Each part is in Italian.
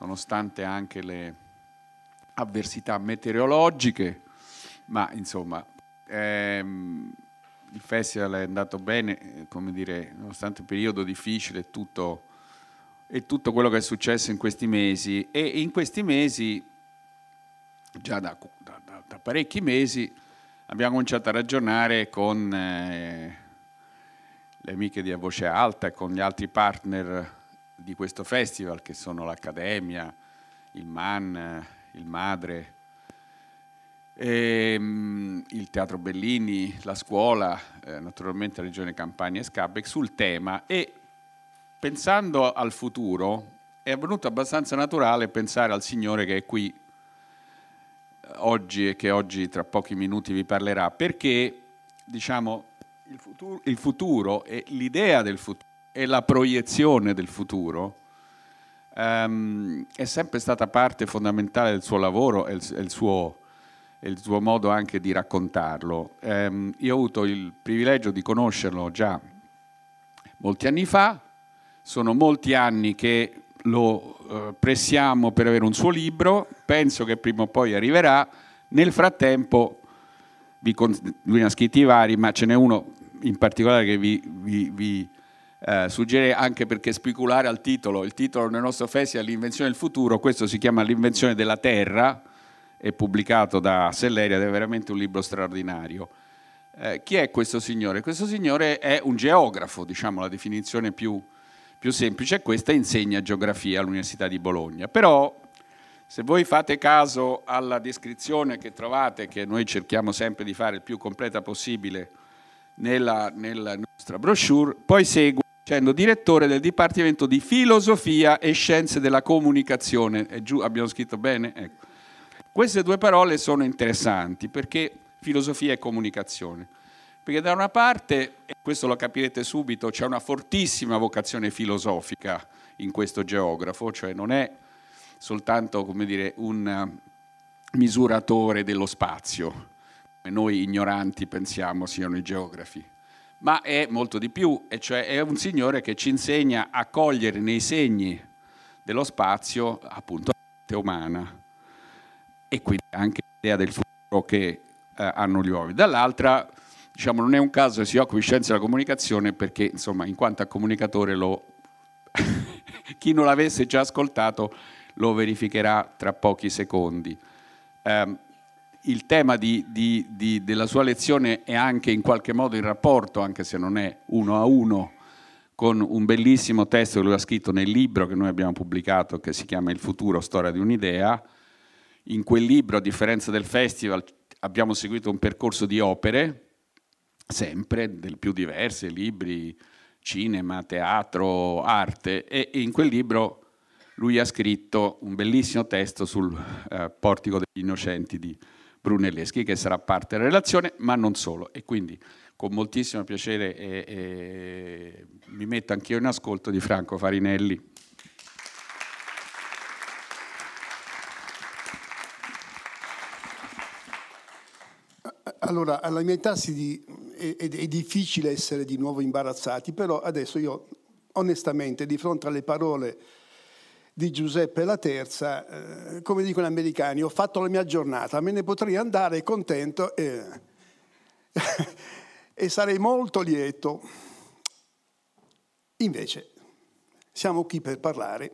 nonostante anche le avversità meteorologiche, ma insomma ehm, il festival è andato bene, come dire, nonostante il periodo difficile e tutto, tutto quello che è successo in questi mesi. E in questi mesi, già da, da, da parecchi mesi, abbiamo cominciato a ragionare con eh, le amiche di A Voce Alta e con gli altri partner di questo festival che sono l'Accademia, il MAN, il Madre, ehm, il Teatro Bellini, la scuola, eh, naturalmente la Regione Campania e Scabec sul tema. E pensando al futuro è venuto abbastanza naturale pensare al Signore che è qui eh, oggi e che oggi tra pochi minuti vi parlerà perché diciamo il futuro, il futuro e l'idea del futuro e la proiezione del futuro um, è sempre stata parte fondamentale del suo lavoro e il, il, suo, il suo, modo anche di raccontarlo. Um, io ho avuto il privilegio di conoscerlo già molti anni fa, sono molti anni che lo uh, pressiamo per avere un suo libro, penso che prima o poi arriverà, nel frattempo lui ne ha scritti vari, ma ce n'è uno in particolare che vi, vi, vi eh, suggerire anche perché speculare al titolo, il titolo nel nostro festival è L'invenzione del futuro, questo si chiama L'invenzione della Terra, è pubblicato da Selleria ed è veramente un libro straordinario. Eh, chi è questo signore? Questo signore è un geografo, diciamo la definizione più, più semplice, e questa insegna geografia all'Università di Bologna. Però se voi fate caso alla descrizione che trovate, che noi cerchiamo sempre di fare il più completa possibile nella, nella nostra brochure, poi segue dicendo direttore del Dipartimento di Filosofia e Scienze della Comunicazione. E giù abbiamo scritto bene? Ecco. Queste due parole sono interessanti perché filosofia e comunicazione. Perché da una parte, e questo lo capirete subito, c'è una fortissima vocazione filosofica in questo geografo, cioè non è soltanto dire, un misuratore dello spazio, come noi ignoranti pensiamo siano i geografi ma è molto di più, e cioè è un Signore che ci insegna a cogliere nei segni dello spazio appunto la mente umana e quindi anche l'idea del futuro che eh, hanno gli uomini. Dall'altra, diciamo, non è un caso che si occupi di scienza della comunicazione perché, insomma, in quanto a comunicatore lo... chi non l'avesse già ascoltato lo verificherà tra pochi secondi. Um, il tema di, di, di, della sua lezione è anche in qualche modo in rapporto, anche se non è uno a uno, con un bellissimo testo che lui ha scritto nel libro che noi abbiamo pubblicato che si chiama Il futuro, storia di un'idea. In quel libro, a differenza del festival, abbiamo seguito un percorso di opere, sempre del più diverse, libri, cinema, teatro, arte, e in quel libro lui ha scritto un bellissimo testo sul eh, Portico degli Innocenti di Brunelleschi che sarà parte della relazione, ma non solo. E quindi con moltissimo piacere e, e mi metto anch'io in ascolto di Franco Farinelli. Allora, alla mia età di, è, è, è difficile essere di nuovo imbarazzati, però adesso io onestamente di fronte alle parole di Giuseppe la terza, eh, come dicono gli americani, ho fatto la mia giornata, me ne potrei andare contento e, e sarei molto lieto. Invece siamo qui per parlare,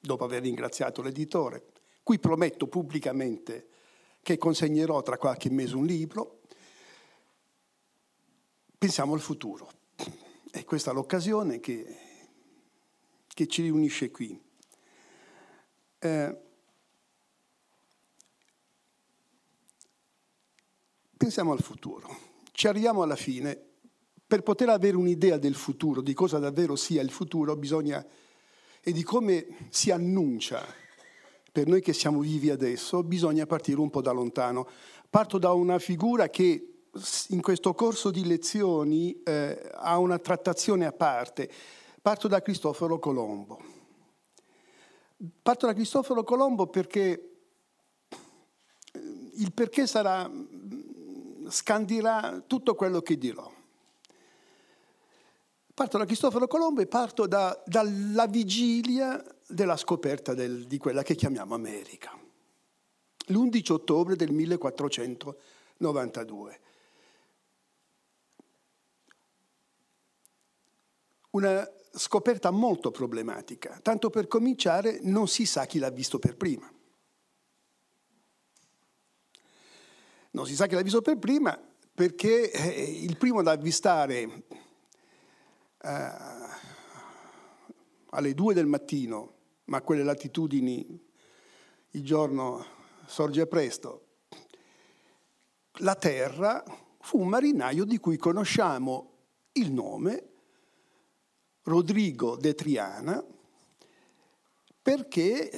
dopo aver ringraziato l'editore. Qui prometto pubblicamente che consegnerò tra qualche mese un libro. Pensiamo al futuro. È questa l'occasione che, che ci riunisce qui. Eh, pensiamo al futuro. Ci arriviamo alla fine. Per poter avere un'idea del futuro, di cosa davvero sia il futuro, bisogna e di come si annuncia per noi che siamo vivi adesso, bisogna partire un po' da lontano. Parto da una figura che in questo corso di lezioni eh, ha una trattazione a parte. Parto da Cristoforo Colombo. Parto da Cristoforo Colombo perché eh, il perché sarà, scandirà tutto quello che dirò. Parto da Cristoforo Colombo e parto da, dalla vigilia della scoperta del, di quella che chiamiamo America. L'11 ottobre del 1492. Una scoperta molto problematica. Tanto per cominciare non si sa chi l'ha visto per prima. Non si sa chi l'ha visto per prima perché eh, il primo ad avvistare eh, alle due del mattino, ma a quelle latitudini il giorno sorge presto, la terra fu un marinaio di cui conosciamo il nome, Rodrigo de Triana, perché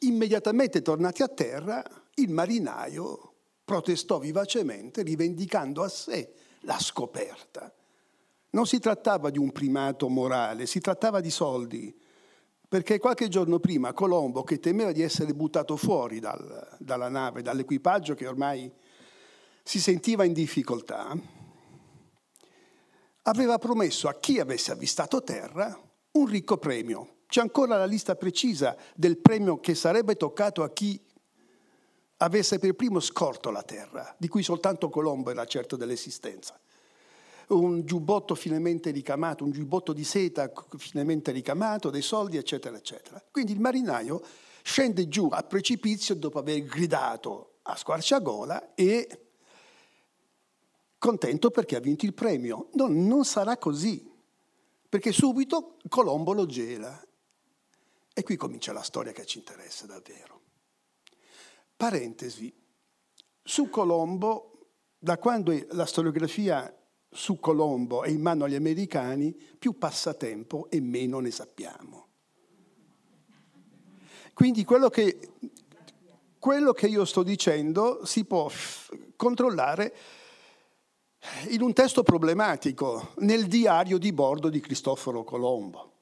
immediatamente tornati a terra il marinaio protestò vivacemente rivendicando a sé la scoperta. Non si trattava di un primato morale, si trattava di soldi, perché qualche giorno prima Colombo, che temeva di essere buttato fuori dal, dalla nave, dall'equipaggio che ormai si sentiva in difficoltà, aveva promesso a chi avesse avvistato terra un ricco premio. C'è ancora la lista precisa del premio che sarebbe toccato a chi avesse per primo scorto la terra, di cui soltanto Colombo era certo dell'esistenza. Un giubbotto finemente ricamato, un giubbotto di seta finemente ricamato, dei soldi, eccetera, eccetera. Quindi il marinaio scende giù a precipizio dopo aver gridato a squarciagola e contento perché ha vinto il premio. No, non sarà così, perché subito Colombo lo gela. E qui comincia la storia che ci interessa davvero. Parentesi, su Colombo, da quando la storiografia su Colombo è in mano agli americani, più passa tempo e meno ne sappiamo. Quindi quello che, quello che io sto dicendo si può controllare in un testo problematico, nel diario di bordo di Cristoforo Colombo.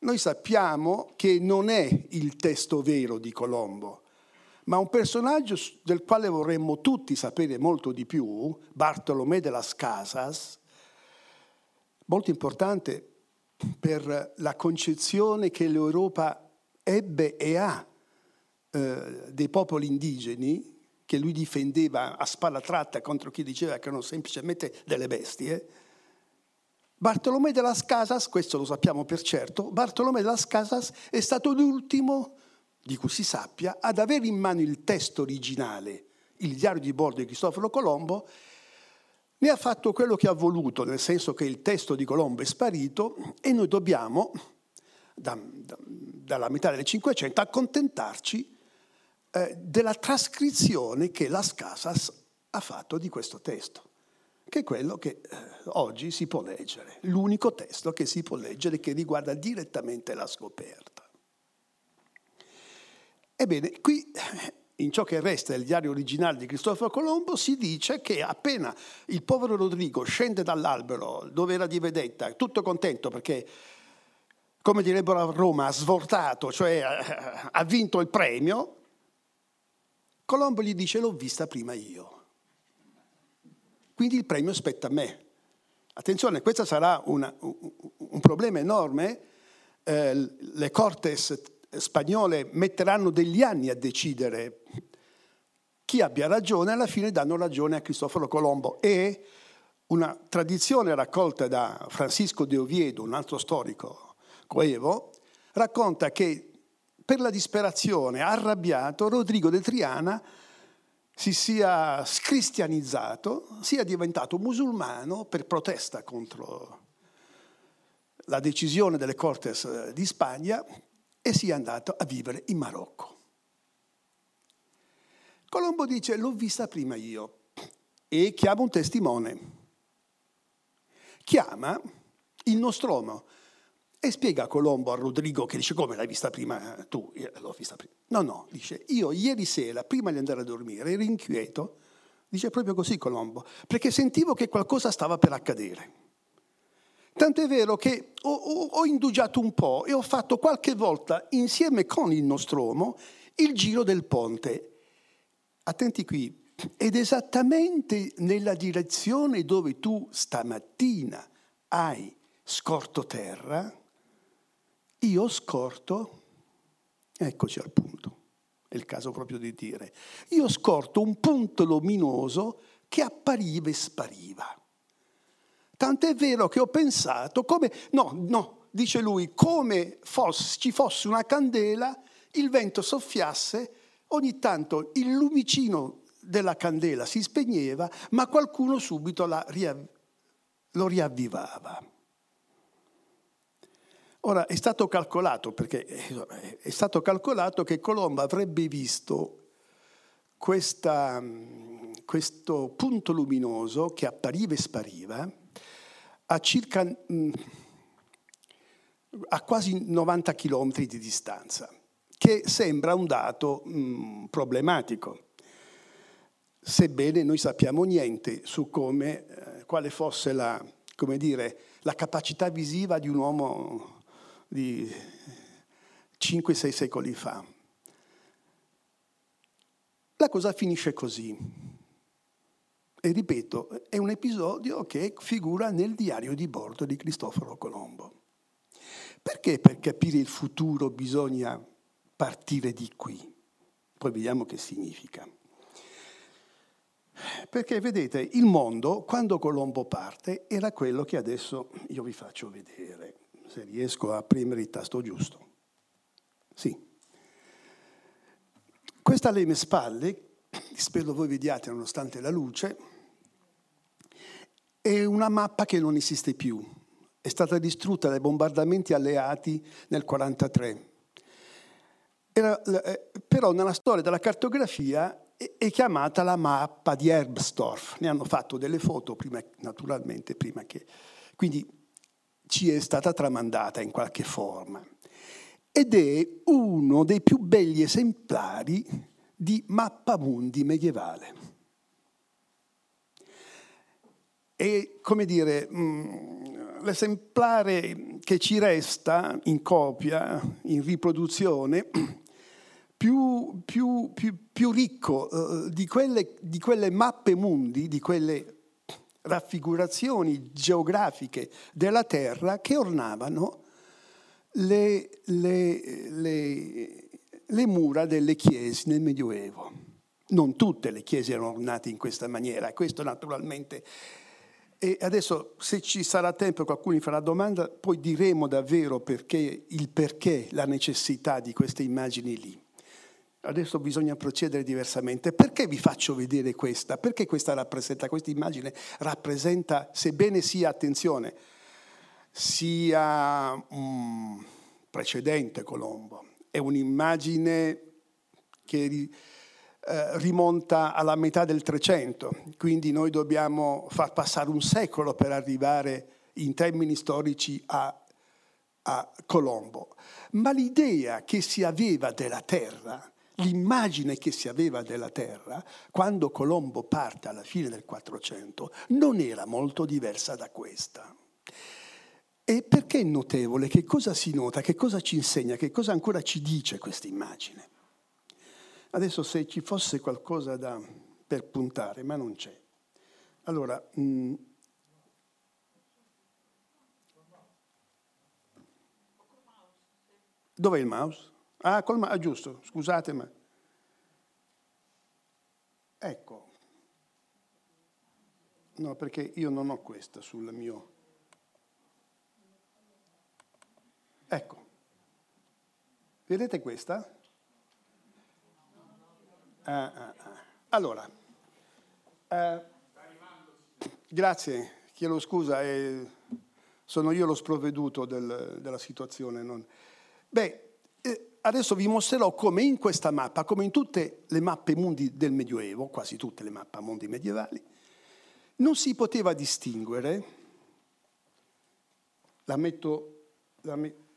Noi sappiamo che non è il testo vero di Colombo, ma un personaggio del quale vorremmo tutti sapere molto di più, Bartolomé de las Casas, molto importante per la concezione che l'Europa ebbe e ha eh, dei popoli indigeni, che lui difendeva a spalla tratta contro chi diceva che erano semplicemente delle bestie. Bartolomé de las Casas, questo lo sappiamo per certo, Bartolomé de las Casas è stato l'ultimo di cui si sappia, ad avere in mano il testo originale, il diario di bordo di Cristoforo Colombo, ne ha fatto quello che ha voluto, nel senso che il testo di Colombo è sparito e noi dobbiamo, da, da, dalla metà del Cinquecento, accontentarci eh, della trascrizione che Las Casas ha fatto di questo testo, che è quello che eh, oggi si può leggere, l'unico testo che si può leggere che riguarda direttamente la scoperta. Ebbene, qui in ciò che resta del diario originale di Cristoforo Colombo si dice che appena il povero Rodrigo scende dall'albero dove era di vedetta, tutto contento perché, come direbbero a Roma, ha svortato, cioè ha vinto il premio, Colombo gli dice l'ho vista prima io. Quindi il premio spetta a me. Attenzione, questo sarà una, un, problema enorme. Eh, le Cortes spagnole metteranno degli anni a decidere chi abbia ragione, alla fine danno ragione a Cristoforo Colombo. E una tradizione raccolta da Francisco de Oviedo, un altro storico coevo, racconta che per la disperazione, arrabbiato, Rodrigo de Triana si sia scristianizzato, sia diventato musulmano per protesta contro la decisione delle Cortes di Spagna e sia andato a vivere in Marocco. Colombo dice l'ho vista prima io e chiama un testimone. Chiama il Nostromo e spiega Colombo, a Rodrigo, che dice come l'hai vista prima tu? L'ho vista prima. No, no, dice io ieri sera, prima di andare a dormire, ero inquieto, dice proprio così Colombo, perché sentivo che qualcosa stava per accadere. Tanto è vero che ho, ho, ho, indugiato un po' e ho fatto qualche volta insieme con il Nostromo il giro del ponte. Attenti qui, ed esattamente nella direzione dove tu stamattina hai scorto terra, io ho scorto, eccoci al punto, è il caso proprio di dire, io ho scorto un punto luminoso che appariva e spariva. Tant'è vero che ho pensato come, no, no, dice lui, come fosse, ci fosse una candela, il vento soffiasse, ogni tanto il lumicino della candela si spegneva, ma qualcuno subito riav- lo riavvivava. Ora è stato calcolato, perché è stato calcolato che Colombo avrebbe visto questa, questo punto luminoso che appariva e spariva a circa a quasi 90 km di distanza, che sembra un dato mh, problematico, sebbene noi sappiamo niente su come, eh, quale fosse la, dire, la capacità visiva di un uomo di 5-6 secoli fa. La cosa finisce così. E ripeto, è un episodio che figura nel diario di bordo di Cristoforo Colombo. Perché per capire il futuro bisogna partire di qui? Poi vediamo che significa. Perché vedete, il mondo, quando Colombo parte, era quello che adesso io vi faccio vedere, se riesco a premere il tasto giusto. Sì. Questa alle mie spalle, spero voi vediate nonostante la luce, è una mappa che non esiste più, è stata distrutta dai bombardamenti alleati nel 1943. Eh, però nella storia della cartografia è chiamata la mappa di Erbstorff. Ne hanno fatto delle foto, prima, naturalmente, prima che... Quindi ci è stata tramandata in qualche forma. Ed è uno dei più belli esemplari di mappamundi medievale. E, come dire, mm, l'esemplare che ci resta in copia, in riproduzione, più, più, più, più ricco eh, di, quelle, di quelle mappe mundi, di quelle raffigurazioni geografiche della Terra che ornavano le, le, le, le, mura delle chiese nel Medioevo. Non tutte le chiese erano ornate in questa maniera, questo naturalmente e adesso, se ci sarà tempo qualcuno mi farà domanda, poi diremo davvero perché, il perché, la necessità di queste immagini lì. Adesso bisogna procedere diversamente. Perché vi faccio vedere questa? Perché questa rappresenta, questa immagine rappresenta, sebbene sia, attenzione, sia un precedente Colombo, è un'immagine che eh, rimonta alla metà del 300, quindi noi dobbiamo far passare un secolo per arrivare in termini storici a, a Colombo. Ma l'idea che si aveva della terra, l'immagine che si aveva della terra, quando Colombo parte alla fine del 400, non era molto diversa da questa. E perché è notevole? Che cosa si nota? Che cosa ci insegna? Che cosa ancora ci dice questa immagine? Adesso se ci fosse qualcosa da, per puntare, ma non c'è. Allora, mh, mm, dov'è il mouse? Ah, col ah, giusto, scusate, ma... Ecco. No, perché io non ho questa sul mio... Ecco. Vedete questa? Ah, ah, ah. Allora, eh, grazie, chiedo scusa, eh, sono io lo sprovveduto del, della situazione. Non... Beh, eh, adesso vi mostrerò come in questa mappa, come in tutte le mappe mondi del Medioevo, quasi tutte le mappe mondi medievali, non si poteva distinguere, la metto, la metto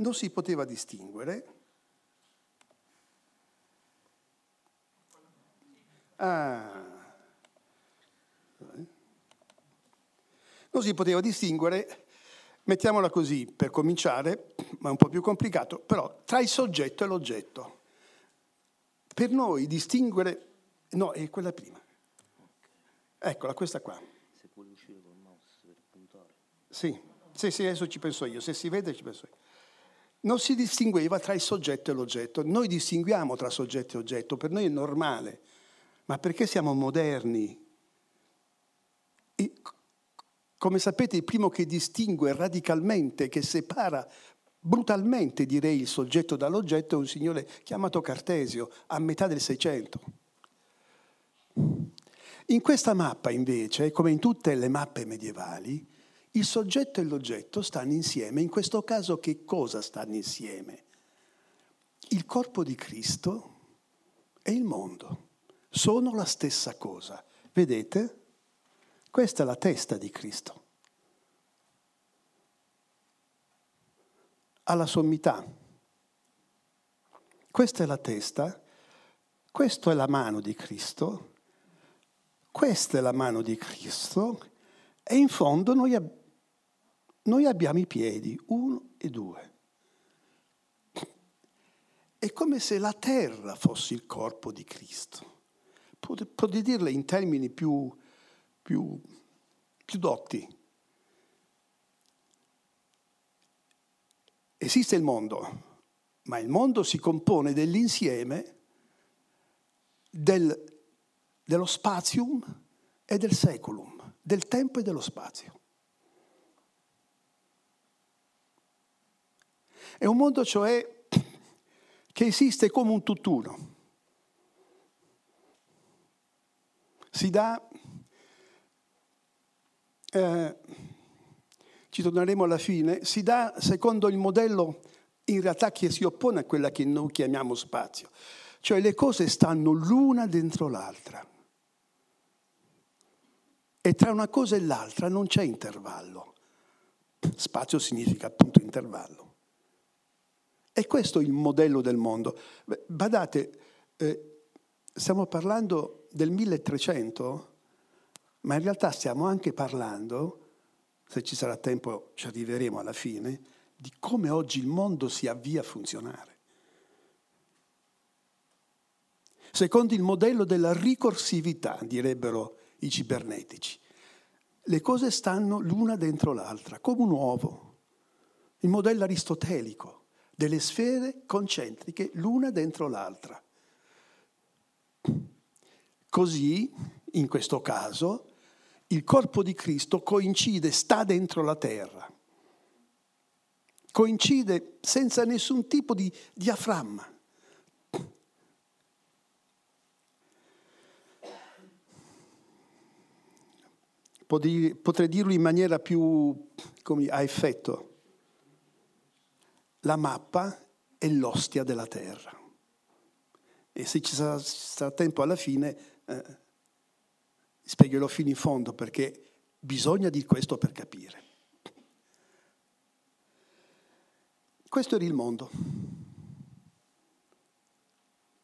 non si poteva distinguere. Ah. Non si poteva distinguere, mettiamola così per cominciare, ma è un po' più complicato, però tra il soggetto e l'oggetto. Per noi distinguere, no, è quella prima. Eccola, questa qua. Se puoi uscire con Sì, sì, sì, adesso ci penso io, se si vede ci penso io. Non si distingueva tra il soggetto e l'oggetto. Noi distinguiamo tra soggetto e oggetto, per noi è normale, ma perché siamo moderni? Come sapete, il primo che distingue radicalmente, che separa brutalmente, direi, il soggetto dall'oggetto è un signore chiamato Cartesio, a metà del Seicento. In questa mappa, invece, come in tutte le mappe medievali, il soggetto e l'oggetto stanno insieme. In questo caso che cosa stanno insieme? Il corpo di Cristo e il mondo sono la stessa cosa. Vedete? Questa è la testa di Cristo. Alla sommità. Questa è la testa, questa è la mano di Cristo, questa è la mano di Cristo e in fondo noi abbiamo noi abbiamo i piedi, uno e due. È come se la terra fosse il corpo di Cristo. Potete dirle in termini più, più, più dotti. Esiste il mondo, ma il mondo si compone dell'insieme del, dello spazium e del seculum, del tempo e dello spazio. È un mondo cioè che esiste come un tutt'uno. Si dà, eh, ci torneremo alla fine, si dà secondo il modello in realtà che si oppone a quella che noi chiamiamo spazio. Cioè le cose stanno l'una dentro l'altra. E tra una cosa e l'altra non c'è intervallo. Spazio significa appunto intervallo. E questo è il modello del mondo. Badate, eh, stiamo parlando del 1300, ma in realtà stiamo anche parlando, se ci sarà tempo ci arriveremo alla fine, di come oggi il mondo si avvia a funzionare. Secondo il modello della ricorsività, direbbero i cibernetici. Le cose stanno l'una dentro l'altra, come un uovo. Il modello aristotelico delle sfere concentriche l'una dentro l'altra. Così, in questo caso, il corpo di Cristo coincide, sta dentro la terra, coincide senza nessun tipo di diaframma. Potrei dirlo in maniera più come, a effetto la mappa è l'ostia della terra. E se ci sarà, tempo alla fine, eh, spiegherò fino in fondo perché bisogna di questo per capire. Questo era il mondo.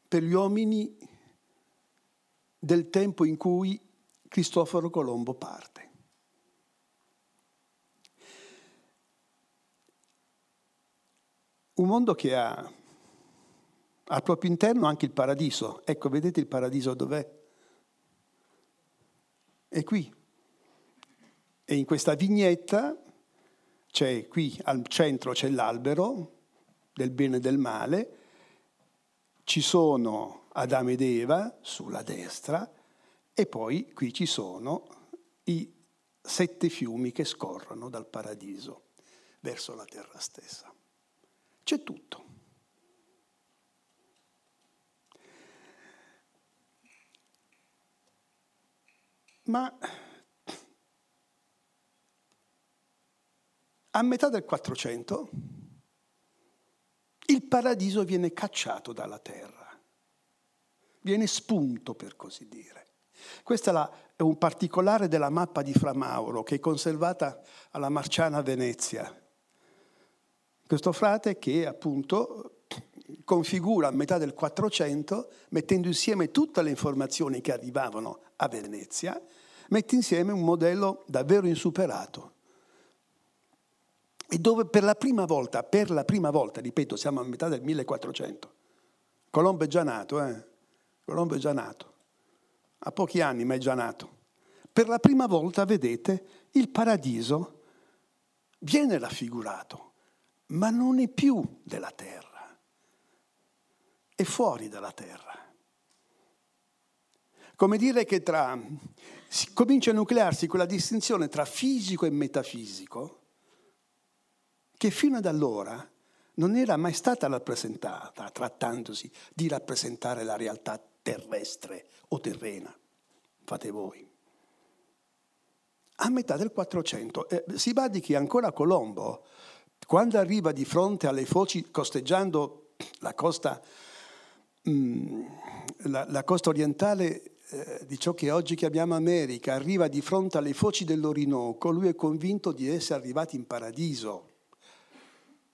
Per gli uomini del tempo in cui Cristoforo Colombo parte. Un mondo che ha al proprio interno anche il paradiso. Ecco, vedete il paradiso dov'è? È qui. E in questa vignetta c'è qui al centro c'è l'albero del bene e del male, ci sono Adamo ed Eva sulla destra e poi qui ci sono i sette fiumi che scorrono dal paradiso verso la terra stessa. C'è tutto. Ma a metà del 400 il paradiso viene cacciato dalla terra, viene spunto per così dire. Questo è un particolare della mappa di Fra Mauro che è conservata alla Marciana Venezia questo frate che appunto configura a metà del 400, mettendo insieme tutte le informazioni che arrivavano a Venezia, mette insieme un modello davvero insuperato. E dove per la prima volta, per la prima volta, ripeto, siamo a metà del 1400, Colombo è già nato, eh? Colombo è già nato, ha pochi anni ma è già nato. Per la prima volta vedete il paradiso viene raffigurato, ma non è più della terra, è fuori dalla terra. Come dire che tra, comincia a nuclearsi quella distinzione tra fisico e metafisico, che fino ad allora non era mai stata rappresentata, trattandosi di rappresentare la realtà terrestre o terrena. Fate voi. A metà del 400, eh, si badi che ancora Colombo, quando arriva di fronte alle foci costeggiando la costa, mh, mm, la, la costa orientale eh, di ciò che oggi chiamiamo America, arriva di fronte alle foci dell'Orinoco, lui è convinto di essere arrivati in paradiso.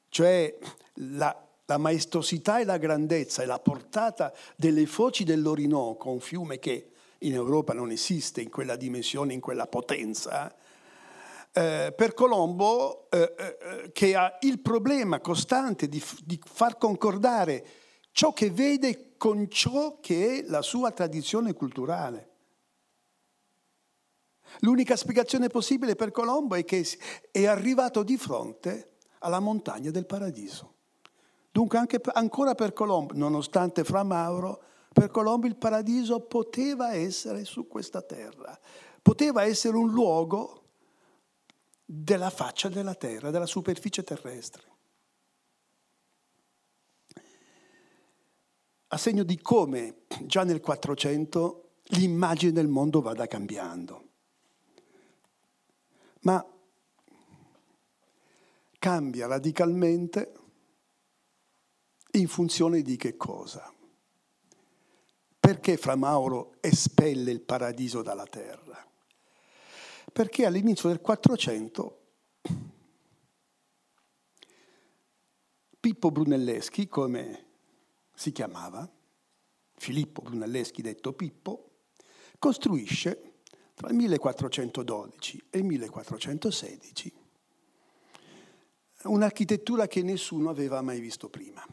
Cioè la, la maestosità e la grandezza e la portata delle foci dell'Orinoco, un fiume che in Europa non esiste in quella dimensione, in quella potenza, eh, per Colombo eh, eh, che ha il problema costante di, di far concordare ciò che vede con ciò che è la sua tradizione culturale. L'unica spiegazione possibile per Colombo è che è arrivato di fronte alla montagna del paradiso. Dunque anche ancora per Colombo, nonostante Fra Mauro, per Colombo il paradiso poteva essere su questa terra, poteva essere un luogo della faccia della terra, della superficie terrestre. A segno di come già nel 400 l'immagine del mondo vada cambiando. Ma cambia radicalmente in funzione di che cosa? Perché Fra Mauro espelle il paradiso dalla terra? Perché all'inizio del 400 Pippo Brunelleschi, come si chiamava, Filippo Brunelleschi detto Pippo, costruisce tra il 1412 e il 1416 un'architettura che nessuno aveva mai visto prima.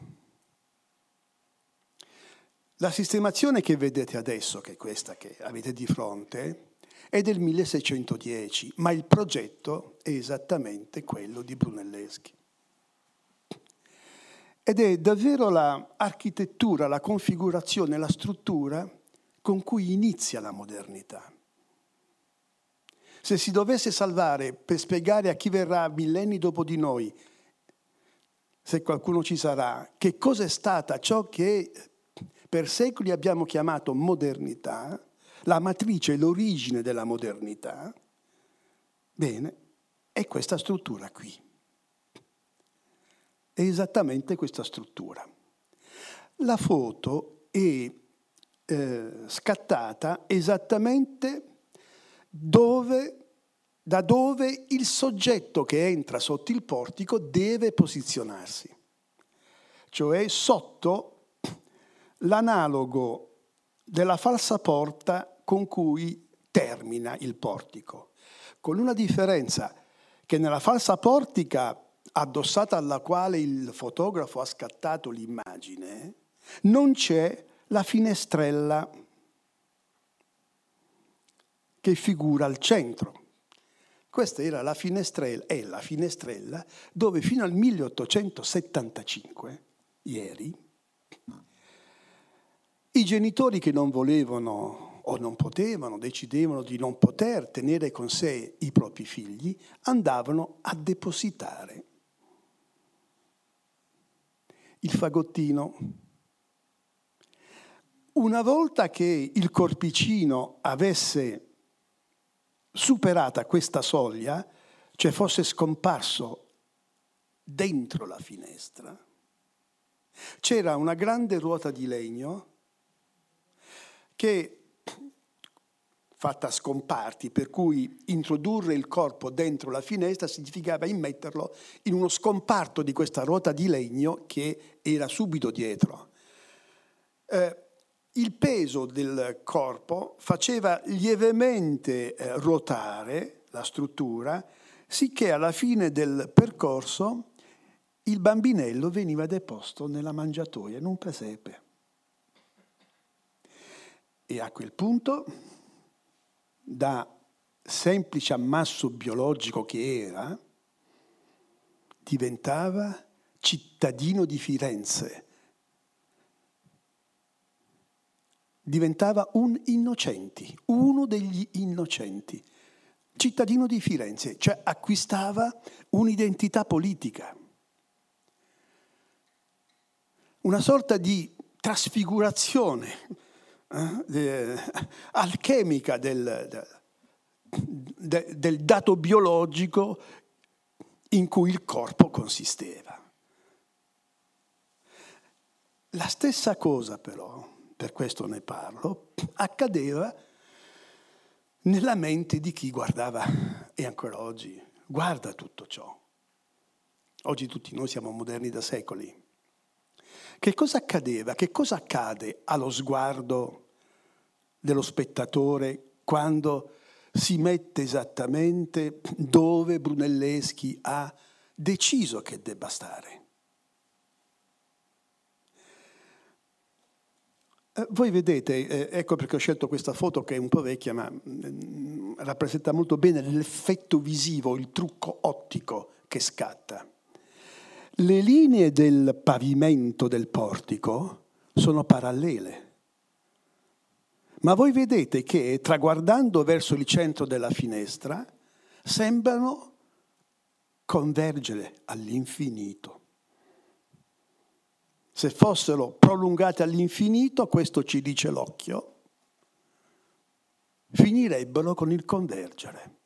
La sistemazione che vedete adesso, che è questa che avete di fronte, è del 1610, ma il progetto è esattamente quello di Brunelleschi. Ed è davvero l'architettura, la configurazione, la struttura con cui inizia la modernità. Se si dovesse salvare per spiegare a chi verrà millenni dopo di noi, se qualcuno ci sarà, che cosa è stata ciò che per secoli abbiamo chiamato modernità, la matrice, l'origine della modernità, bene, è questa struttura qui è esattamente questa struttura. La foto è eh, scattata esattamente dove, da dove il soggetto che entra sotto il portico deve posizionarsi, cioè sotto l'analogo della falsa porta con cui termina il portico, con una differenza che nella falsa portica addossata alla quale il fotografo ha scattato l'immagine, non c'è la finestrella che figura al centro. Questa era la finestrella, è la finestrella dove fino al 1875, ieri, i genitori che non volevano o non potevano, decidevano di non poter tenere con sé i propri figli, andavano a depositare il fagottino. Una volta che il corpicino avesse superata questa soglia, cioè fosse scomparso dentro la finestra, c'era una grande ruota di legno che fatta a scomparti, per cui introdurre il corpo dentro la finestra significava immetterlo in uno scomparto di questa ruota di legno che era subito dietro. Eh, il peso del corpo faceva lievemente eh, ruotare la struttura, sicché alla fine del percorso il bambinello veniva deposto nella mangiatoia, in un presepe. E a quel punto da semplice ammasso biologico che era, diventava cittadino di Firenze. Diventava un innocenti, uno degli innocenti, cittadino di Firenze, cioè acquistava un'identità politica, una sorta di trasfigurazione eh, alchemica del, del, del dato biologico in cui il corpo consisteva. La stessa cosa però, per questo ne parlo, accadeva nella mente di chi guardava, e ancora oggi guarda tutto ciò. Oggi tutti noi siamo moderni da secoli. Che cosa accadeva? Che cosa accade allo sguardo dello spettatore quando si mette esattamente dove Brunelleschi ha deciso che debba stare? Eh, voi vedete, eh, ecco perché ho scelto questa foto che è un po' vecchia, ma mm, rappresenta molto bene l'effetto visivo, il trucco ottico che scatta. Le linee del pavimento del portico sono parallele, ma voi vedete che traguardando verso il centro della finestra sembrano convergere all'infinito. Se fossero prolungate all'infinito, questo ci dice l'occhio, finirebbero con il convergere.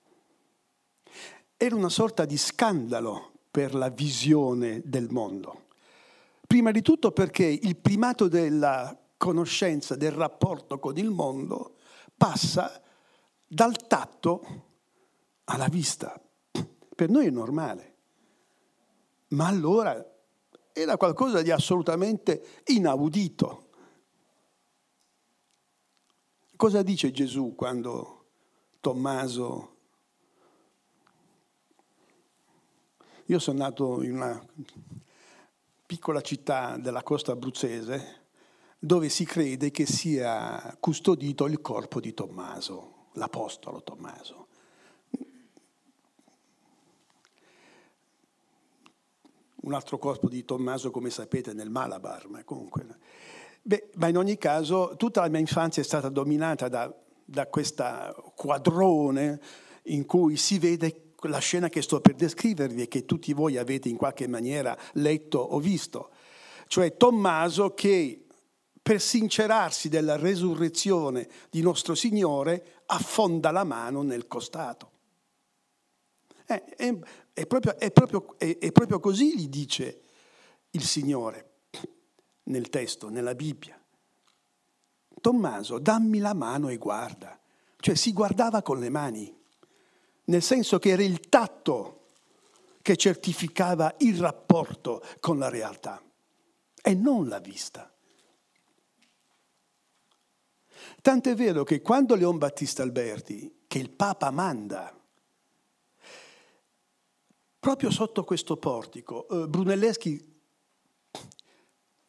Era una sorta di scandalo per la visione del mondo. Prima di tutto perché il primato della conoscenza, del rapporto con il mondo, passa dal tatto alla vista. Per noi è normale. Ma allora era qualcosa di assolutamente inaudito. Cosa dice Gesù quando Tommaso... Io sono nato in una piccola città della costa abruzzese dove si crede che sia custodito il corpo di Tommaso, l'apostolo Tommaso. un altro corpo di Tommaso, come sapete, nel Malabar, ma comunque... Beh, ma in ogni caso tutta la mia infanzia è stata dominata da, da questo quadrone in cui si vede la scena che sto per descrivervi e che tutti voi avete in qualche maniera letto o visto. Cioè Tommaso che per sincerarsi della resurrezione di nostro Signore affonda la mano nel costato. Eh, è, è proprio, è, proprio, è, proprio così gli dice il Signore nel testo, nella Bibbia. Tommaso, dammi la mano e guarda. Cioè si guardava con le mani, nel senso che era il tatto che certificava il rapporto con la realtà e non la vista. Tant'è vero che quando Leon Battista Alberti, che il Papa manda Proprio sotto questo portico, eh, Brunelleschi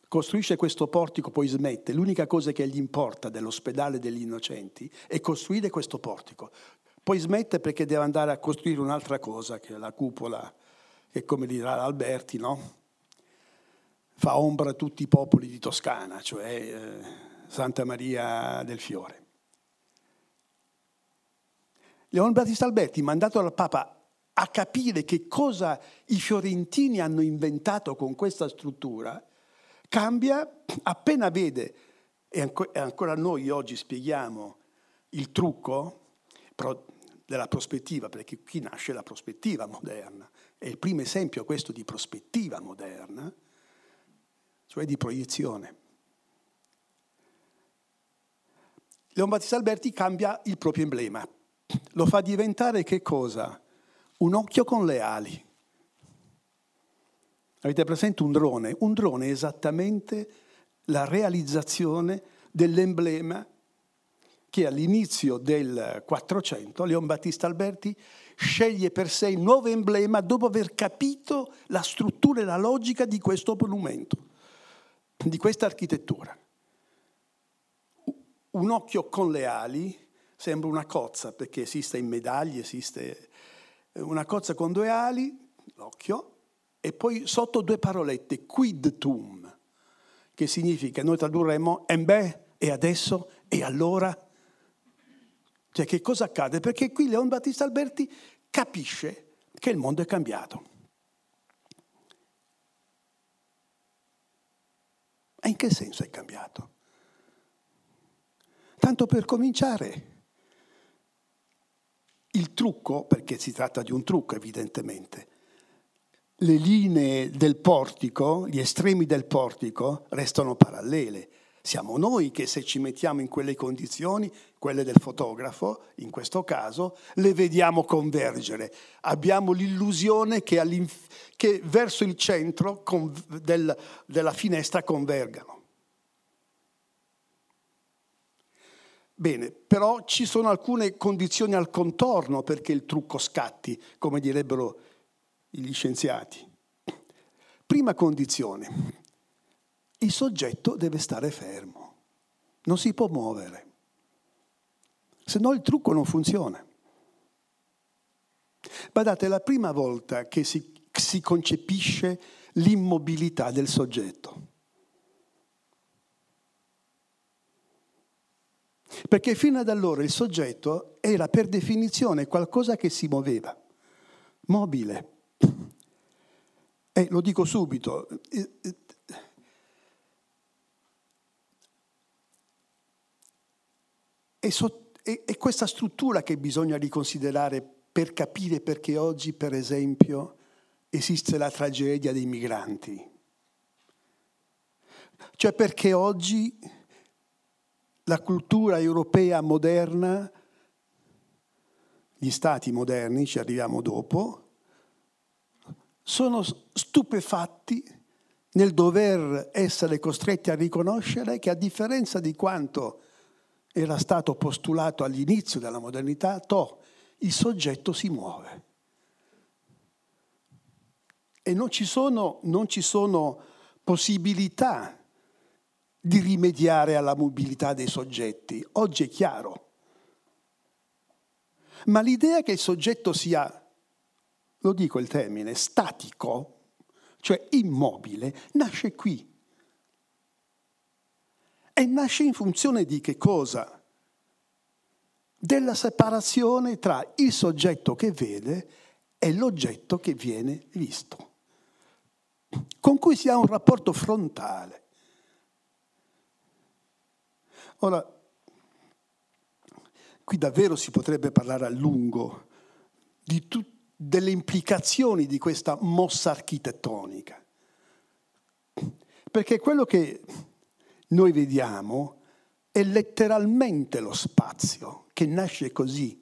costruisce questo portico, poi smette. L'unica cosa che gli importa dell'ospedale degli innocenti è costruire questo portico. Poi smette perché deve andare a costruire un'altra cosa, che è la cupola, che come dirà Alberti, no? fa ombra a tutti i popoli di Toscana, cioè eh, Santa Maria del Fiore. Leon Battista Alberti, mandato dal Papa a capire che cosa i fiorentini hanno inventato con questa struttura, cambia appena vede, e ancora noi oggi spieghiamo il trucco della prospettiva, perché qui nasce la prospettiva moderna, è il primo esempio questo di prospettiva moderna, cioè di proiezione. Leon Battista Alberti cambia il proprio emblema, lo fa diventare che cosa? un occhio con le ali. Avete presente un drone? Un drone è esattamente la realizzazione dell'emblema che all'inizio del 400 Leon Battista Alberti sceglie per sé il nuovo emblema dopo aver capito la struttura e la logica di questo monumento, di questa architettura. Un occhio con le ali sembra una cozza perché esiste in medaglie, esiste una cozza con due ali, l'occhio, e poi sotto due parolette, quid tum, che significa, noi tradurremo, e beh, e adesso, e allora. Cioè che cosa accade? Perché qui Leon Battista Alberti capisce che il mondo è cambiato. E in che senso è cambiato? Tanto per cominciare, il trucco, perché si tratta di un trucco evidentemente, le linee del portico, gli estremi del portico, restano parallele. Siamo noi che se ci mettiamo in quelle condizioni, quelle del fotografo, in questo caso, le vediamo convergere. Abbiamo l'illusione che, che verso il centro del, della finestra convergano. Bene, però ci sono alcune condizioni al contorno perché il trucco scatti, come direbbero gli scienziati. Prima condizione, il soggetto deve stare fermo, non si può muovere, se no il trucco non funziona. Guardate, è la prima volta che si, si concepisce l'immobilità del soggetto. Perché fino ad allora il soggetto era per definizione qualcosa che si muoveva, mobile. E lo dico subito, è, so, è, è questa struttura che bisogna riconsiderare per capire perché oggi, per esempio, esiste la tragedia dei migranti. Cioè perché oggi la cultura europea moderna, gli stati moderni, ci arriviamo dopo, sono stupefatti nel dover essere costretti a riconoscere che a differenza di quanto era stato postulato all'inizio della modernità, to, il soggetto si muove. E non ci sono, non ci sono possibilità di rimediare alla mobilità dei soggetti. Oggi è chiaro. Ma l'idea che il soggetto sia, lo dico il termine, statico, cioè immobile, nasce qui. E nasce in funzione di che cosa? Della separazione tra il soggetto che vede e l'oggetto che viene visto, con cui si ha un rapporto frontale. Ora, qui davvero si potrebbe parlare a lungo tu, delle implicazioni di questa mossa architettonica. Perché quello che noi vediamo è letteralmente lo spazio, che nasce così.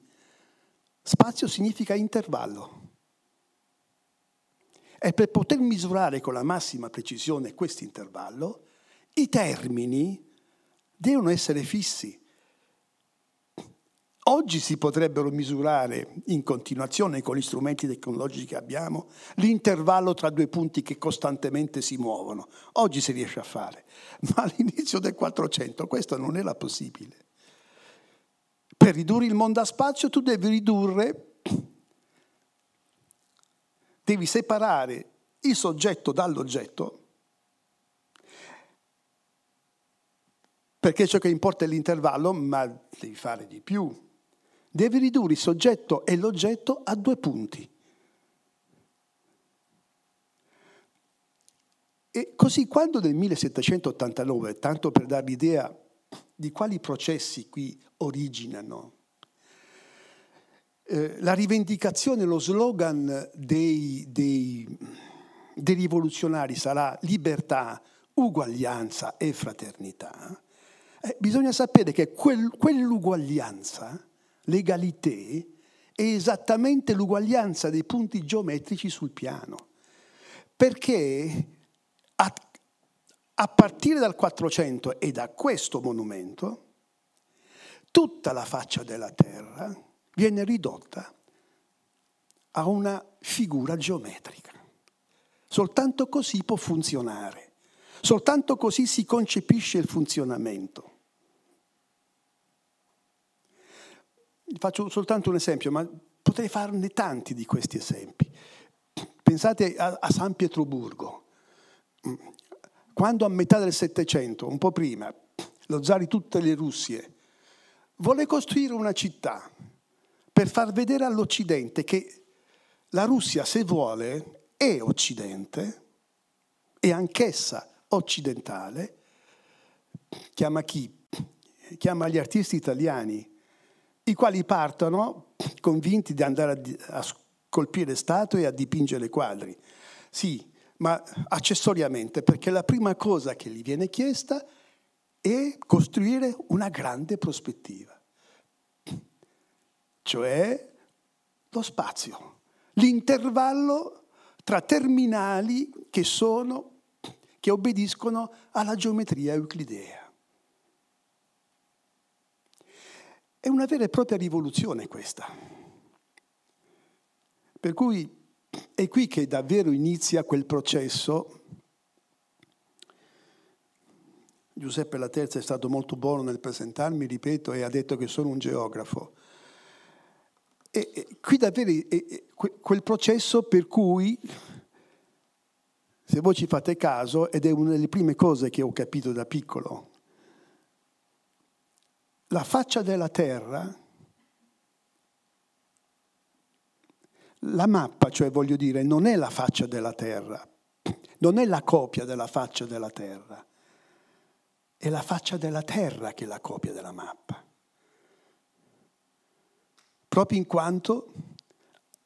Spazio significa intervallo. E per poter misurare con la massima precisione questo intervallo, i termini devono essere fissi. Oggi si potrebbero misurare in continuazione con gli strumenti tecnologici che abbiamo l'intervallo tra due punti che costantemente si muovono. Oggi si riesce a fare, ma all'inizio del 400 questo non era possibile. Per ridurre il mondo a spazio tu devi ridurre, devi separare il soggetto dall'oggetto perché ciò che importa è l'intervallo, ma devi fare di più. Devi ridurre il soggetto e l'oggetto a due punti. E così quando nel 1789, tanto per dare l'idea di quali processi qui originano, eh, la rivendicazione, lo slogan dei, dei, dei rivoluzionari sarà libertà, uguaglianza e fraternità, eh, bisogna sapere che quel, quell'uguaglianza, l'egalité, è esattamente l'uguaglianza dei punti geometrici sul piano. Perché a, a partire dal 400 e da questo monumento, tutta la faccia della Terra viene ridotta a una figura geometrica. Soltanto così può funzionare, soltanto così si concepisce il funzionamento. Faccio soltanto un esempio, ma potrei farne tanti di questi esempi. Pensate a, a San Pietroburgo, quando a metà del Settecento, un po' prima, lo zar di tutte le Russie vuole costruire una città per far vedere all'Occidente che la Russia, se vuole, è Occidente, è anch'essa occidentale, chiama chi? Chiama gli artisti italiani, i quali partono convinti di andare a, a colpire statue e a dipingere quadri. Sì, ma accessoriamente, perché la prima cosa che gli viene chiesta è costruire una grande prospettiva, cioè lo spazio, l'intervallo tra terminali che sono che obbediscono alla geometria euclidea. È una vera e propria rivoluzione questa. Per cui è qui che davvero inizia quel processo. Giuseppe La Terza è stato molto buono nel presentarmi, ripeto, e ha detto che sono un geografo. E, e qui davvero è, è quel processo per cui se voi ci fate caso, ed è una delle prime cose che ho capito da piccolo, la faccia della terra, la mappa, cioè voglio dire, non è la faccia della terra, non è la copia della faccia della terra, è la faccia della terra che è la copia della mappa, proprio in quanto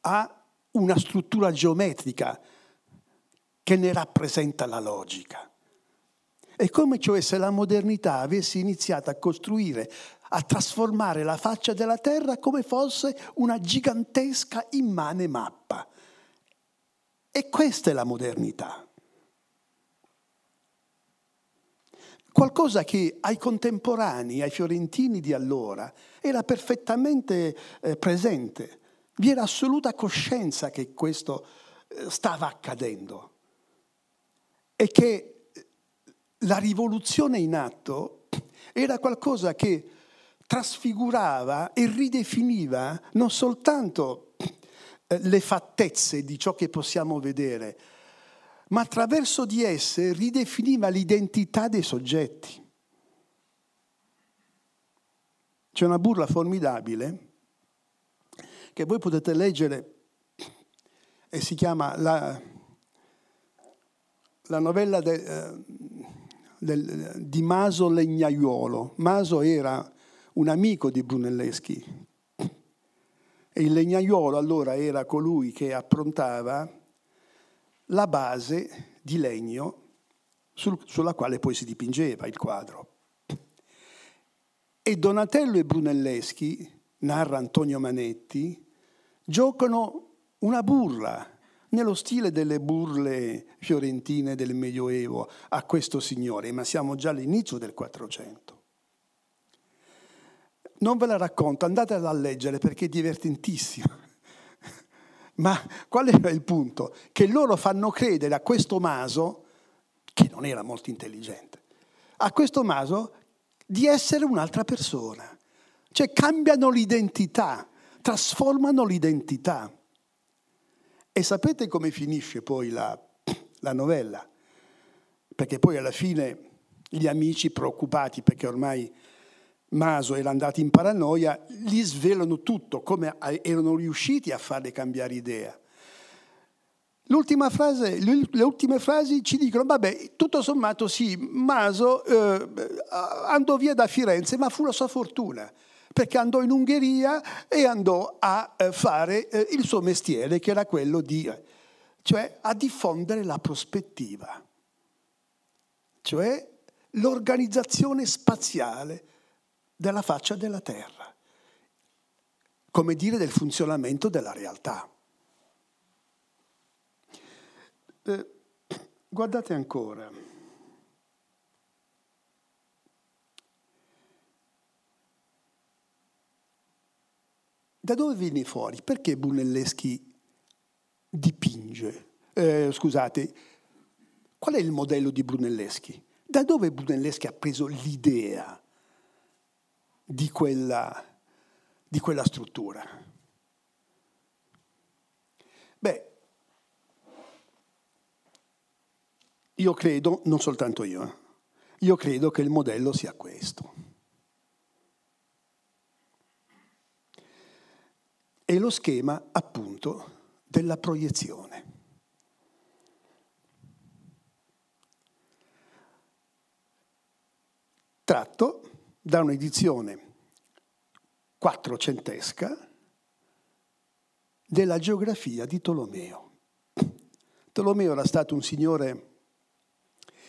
ha una struttura geometrica che ne rappresenta la logica. È come cioè se la modernità avesse iniziato a costruire, a trasformare la faccia della Terra come fosse una gigantesca immane mappa. E questa è la modernità. Qualcosa che ai contemporanei, ai fiorentini di allora, era perfettamente eh, presente. Vi era assoluta coscienza che questo eh, stava accadendo è che la rivoluzione in atto era qualcosa che trasfigurava e ridefiniva non soltanto eh, le fattezze di ciò che possiamo vedere, ma attraverso di esse ridefiniva l'identità dei soggetti. C'è una burla formidabile che voi potete leggere e si chiama la, la novella de, eh, del, di Maso Legnaiuolo. Maso era un amico di Brunelleschi e il legnaiuolo allora era colui che approntava la base di legno sul, sulla quale poi si dipingeva il quadro. E Donatello e Brunelleschi, narra Antonio Manetti, giocano una burla nello stile delle burle fiorentine del Medioevo a questo signore, ma siamo già all'inizio del 400. Non ve la racconto, andatela a leggere perché è divertentissimo. Ma qual era il punto? Che loro fanno credere a questo maso, che non era molto intelligente, a questo maso di essere un'altra persona. Cioè cambiano l'identità, trasformano l'identità. E sapete come finisce poi la, la novella? Perché poi alla fine gli amici preoccupati perché ormai Maso era andato in paranoia, gli svelano tutto, come erano riusciti a farle cambiare idea. L'ultima frase, le ultime frasi ci dicono, vabbè, tutto sommato sì, Maso eh, andò via da Firenze, ma fu la sua fortuna perché andò in Ungheria e andò a eh, fare eh, il suo mestiere, che era quello di, cioè a diffondere la prospettiva, cioè l'organizzazione spaziale della faccia della Terra, come dire del funzionamento della realtà. Eh, guardate ancora. Da dove viene fuori? Perché Brunelleschi dipinge? Eh, scusate, qual è il modello di Brunelleschi? Da dove Brunelleschi ha preso l'idea di quella, di quella struttura? Beh, io credo, non soltanto io, eh, io credo che il modello sia questo. È lo schema appunto della proiezione. Tratto da un'edizione quattrocentesca della geografia di Tolomeo. Tolomeo era stato un signore,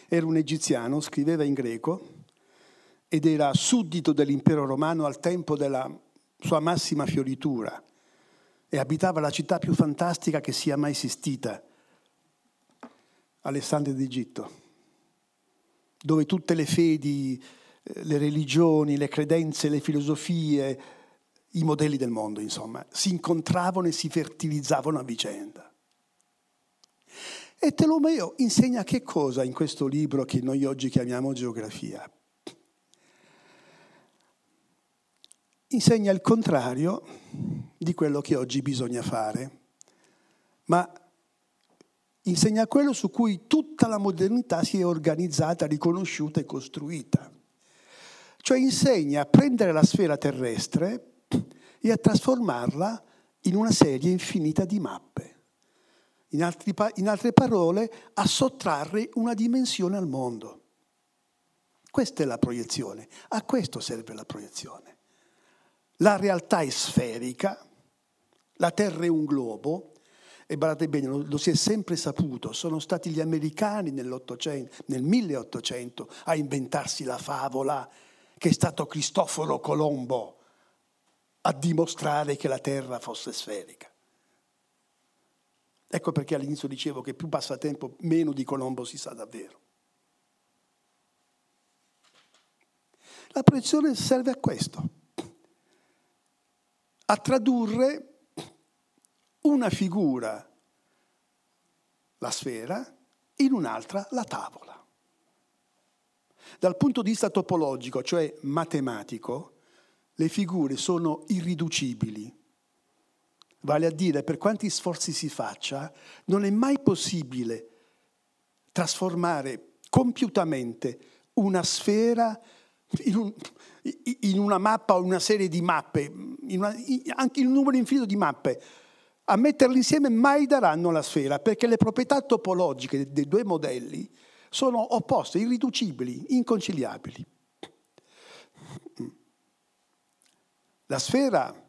era un egiziano, scriveva in greco ed era suddito dell'impero romano al tempo della sua massima fioritura e abitava la città più fantastica che sia mai esistita, Alessandria d'Egitto, dove tutte le fedi, le religioni, le credenze, le filosofie, i modelli del mondo, insomma, si incontravano e si fertilizzavano a vicenda. E Telomeo insegna che cosa in questo libro che noi oggi chiamiamo geografia? Insegna il contrario di quello che oggi bisogna fare, ma insegna quello su cui tutta la modernità si è organizzata, riconosciuta e costruita. Cioè insegna a prendere la sfera terrestre e a trasformarla in una serie infinita di mappe. In, altri, in altre parole, a sottrarre una dimensione al mondo. Questa è la proiezione, a questo serve la proiezione. La realtà è sferica, la Terra è un globo, e guardate bene, lo, lo, si è sempre saputo, sono stati gli americani nel 1800 a inventarsi la favola che è stato Cristoforo Colombo a dimostrare che la Terra fosse sferica. Ecco perché all'inizio dicevo che più passa tempo, meno di Colombo si sa davvero. La proiezione serve a questo, a tradurre una figura, la sfera, in un'altra, la tavola. Dal punto di vista topologico, cioè matematico, le figure sono irriducibili. Vale a dire, per quanti sforzi si faccia, non è mai possibile trasformare compiutamente una sfera in, un, in una mappa o una serie di mappe, in una, in, anche il numero infinito di mappe. A metterle insieme mai daranno la sfera, perché le proprietà topologiche dei due modelli sono opposte, irriducibili, inconciliabili. La sfera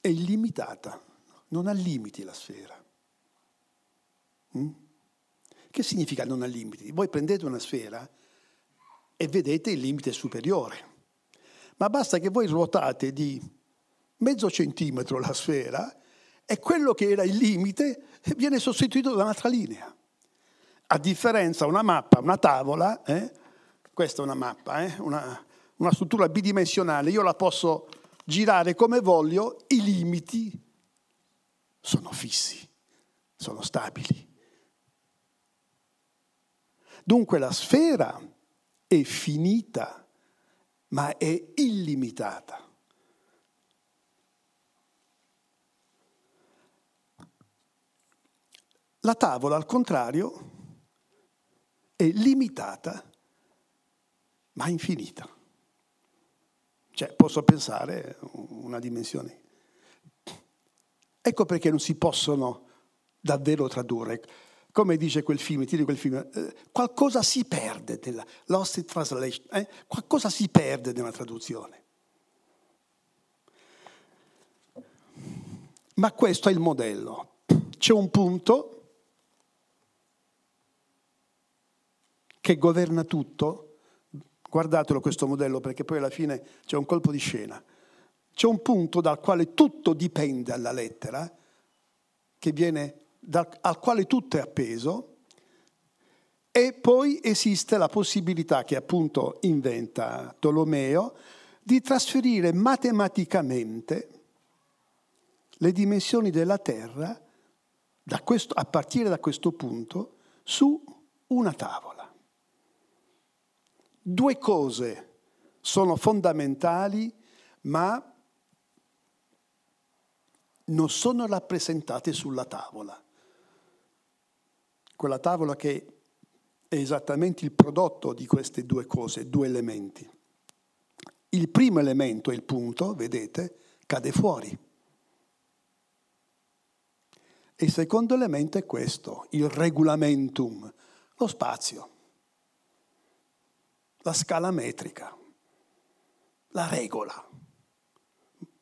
è illimitata, non ha limiti la sfera. Mm? Che significa non ha limiti? Voi prendete una sfera e vedete il limite superiore, ma basta che voi ruotate di mezzo centimetro la sfera e quello che era il limite viene sostituito da un'altra linea. A differenza una mappa, una tavola, eh, questa è una mappa, eh? una, una struttura bidimensionale, io la posso girare come voglio, i limiti sono fissi, sono stabili. Dunque la sfera è finita, ma è illimitata. La tavola, al contrario, è limitata ma infinita. Cioè, posso pensare una dimensione. Ecco perché non si possono davvero tradurre. Come dice quel film, ti quel film, eh, qualcosa si perde nella lost translation, eh? qualcosa si perde nella traduzione. Ma questo è il modello. C'è un punto che governa tutto Guardatelo questo modello perché poi alla fine c'è un colpo di scena. C'è un punto dal quale tutto dipende alla lettera, viene, dal, al quale tutto è appeso, e poi esiste la possibilità che appunto inventa Tolomeo di trasferire matematicamente le dimensioni della Terra questo, a partire da questo punto su una tavola. Due cose sono fondamentali, ma non sono rappresentate sulla tavola. Quella tavola che è esattamente il prodotto di queste due cose, due elementi. Il primo elemento, il punto, vedete, cade fuori. Il secondo elemento è questo, il regulamentum, lo spazio, la scala metrica, la regola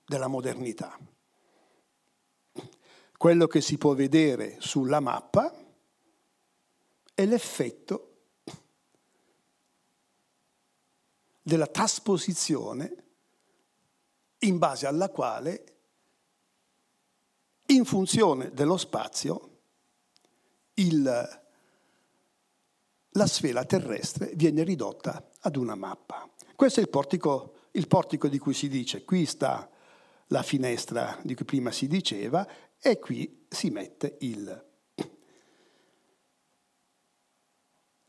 della modernità. Quello che si può vedere sulla mappa è l'effetto della trasposizione in base alla quale, in funzione dello spazio, il, la sfera terrestre viene ridotta ad una mappa. Questo è il portico, il portico di cui si dice, qui sta la finestra di cui prima si diceva e qui si mette il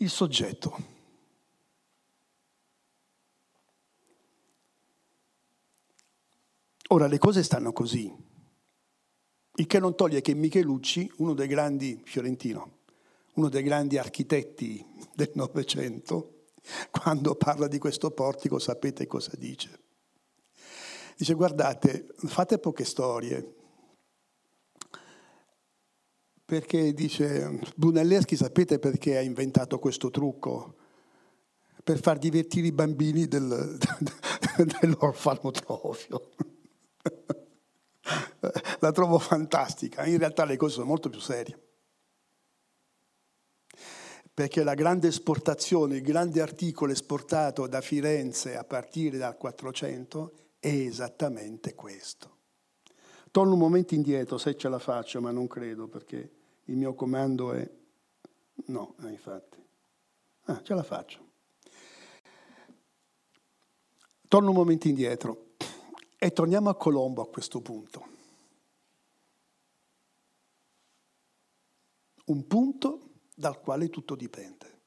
il soggetto. Ora le cose stanno così, il che non toglie che Michelucci, uno dei grandi fiorentino, uno dei grandi architetti del Novecento, quando parla di questo portico sapete cosa dice. Dice guardate, fate poche storie, perché dice Brunelleschi sapete perché ha inventato questo trucco? Per far divertire i bambini del, dell'orfanotrofio. La trovo fantastica, in realtà le cose sono molto più serie. Perché la grande esportazione, il grande articolo esportato da Firenze a partire dal 400 è esattamente questo. Torno un momento indietro se ce la faccio, ma non credo perché il mio comando è no, eh, infatti. Ah, ce la faccio. Torno un momento indietro e torniamo a Colombo a questo punto. Un punto dal quale tutto dipende.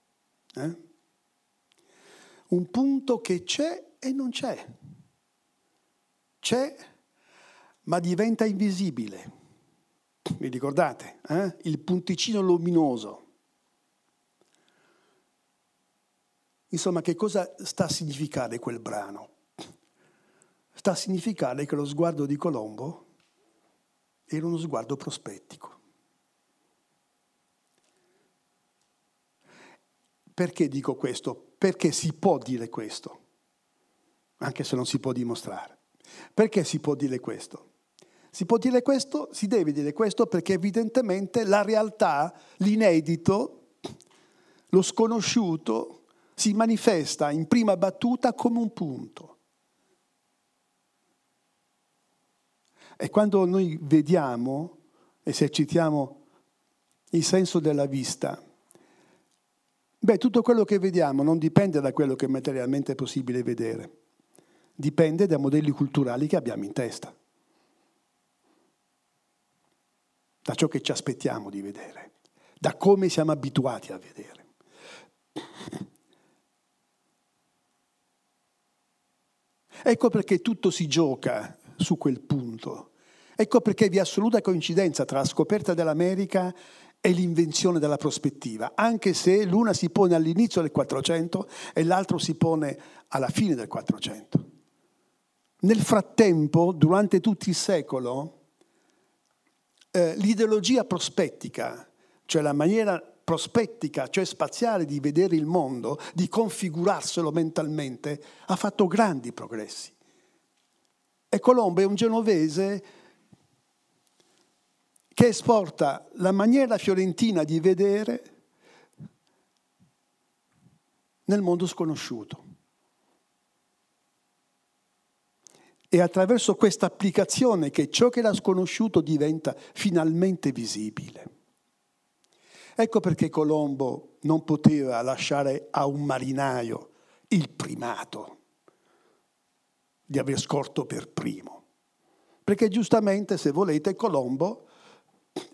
Eh? Un punto che c'è e non c'è. C'è, ma diventa invisibile vi ricordate? Eh? Il punticino luminoso. Insomma, che cosa sta a significare quel brano? Sta a significare che lo sguardo di Colombo era uno sguardo prospettico. Perché dico questo? Perché si può dire questo, anche se non si può dimostrare. Perché si può dire questo? Si può dire questo, si deve dire questo perché evidentemente la realtà, l'inedito, lo sconosciuto si manifesta in prima battuta come un punto. E quando noi vediamo, esercitiamo il senso della vista, beh, tutto quello che vediamo non dipende da quello che è materialmente possibile vedere, dipende dai modelli culturali che abbiamo in testa. da ciò che ci aspettiamo di vedere, da come siamo abituati a vedere. Ecco perché tutto si gioca su quel punto. Ecco perché vi è assoluta coincidenza tra la scoperta dell'America e l'invenzione della prospettiva, anche se l'una si pone all'inizio del 400 e l'altro si pone alla fine del 400. Nel frattempo, durante tutto il secolo, eh, l'ideologia prospettica, cioè la maniera prospettica, cioè spaziale di vedere il mondo, di configurarselo mentalmente, ha fatto grandi progressi. E Colombo è un genovese che esporta la maniera fiorentina di vedere nel mondo sconosciuto. È attraverso questa applicazione che ciò che era sconosciuto diventa finalmente visibile. Ecco perché Colombo non poteva lasciare a un marinaio il primato di aver scorto per primo. Perché giustamente, se volete, Colombo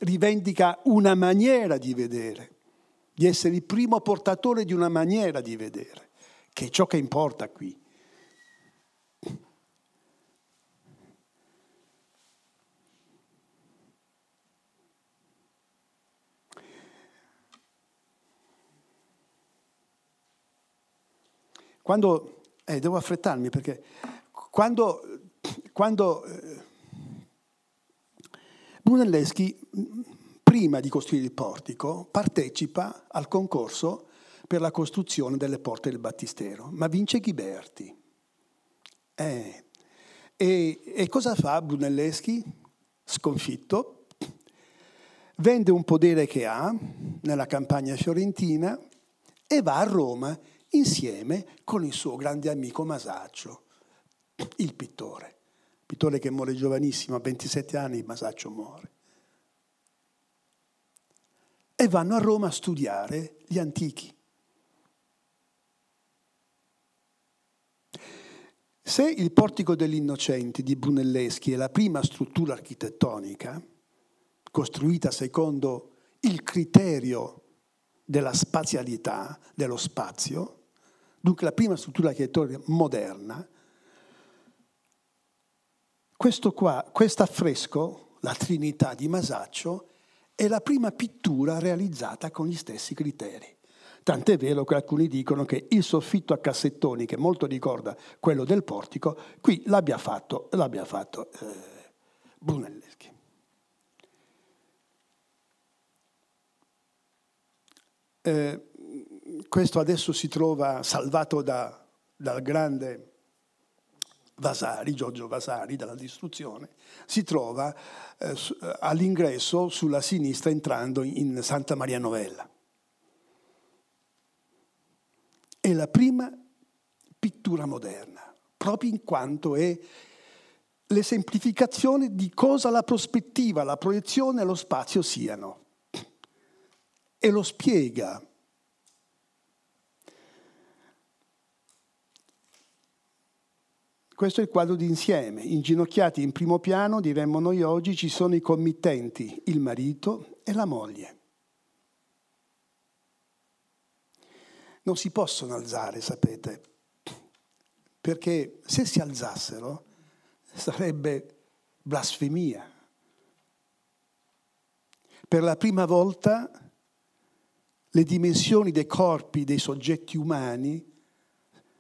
rivendica una maniera di vedere, di essere il primo portatore di una maniera di vedere, che è ciò che importa qui. Quando, eh, devo affrettarmi perché quando, quando eh, Brunelleschi, prima di costruire il portico, partecipa al concorso per la costruzione delle porte del Battistero, ma vince Ghiberti. Eh, e, e cosa fa Brunelleschi? Sconfitto, vende un podere che ha nella campagna fiorentina e va a Roma insieme con il suo grande amico Masaccio, il pittore. Pittore che muore giovanissimo, a 27 anni Masaccio muore. E vanno a Roma a studiare gli antichi. Se il portico degli innocenti di Brunelleschi è la prima struttura architettonica, costruita secondo il criterio della spazialità, dello spazio, dunque la prima struttura architettonica moderna, questo qua, questo affresco, la Trinità di Masaccio, è la prima pittura realizzata con gli stessi criteri. Tant'è vero che alcuni dicono che il soffitto a cassettoni, che molto ricorda quello del portico, qui l'abbia fatto, l'abbia fatto eh, Brunelleschi. Eh, questo adesso si trova salvato da, dal grande Vasari, Giorgio Vasari, dalla distruzione, si trova eh, all'ingresso sulla sinistra entrando in Santa Maria Novella. È la prima pittura moderna, proprio in quanto è l'esemplificazione di cosa la prospettiva, la proiezione e lo spazio siano. E lo spiega Questo è il quadro d'insieme. Inginocchiati in primo piano, diremmo noi oggi, ci sono i committenti, il marito e la moglie. Non si possono alzare, sapete, perché se si alzassero sarebbe blasfemia. Per la prima volta le dimensioni dei corpi dei soggetti umani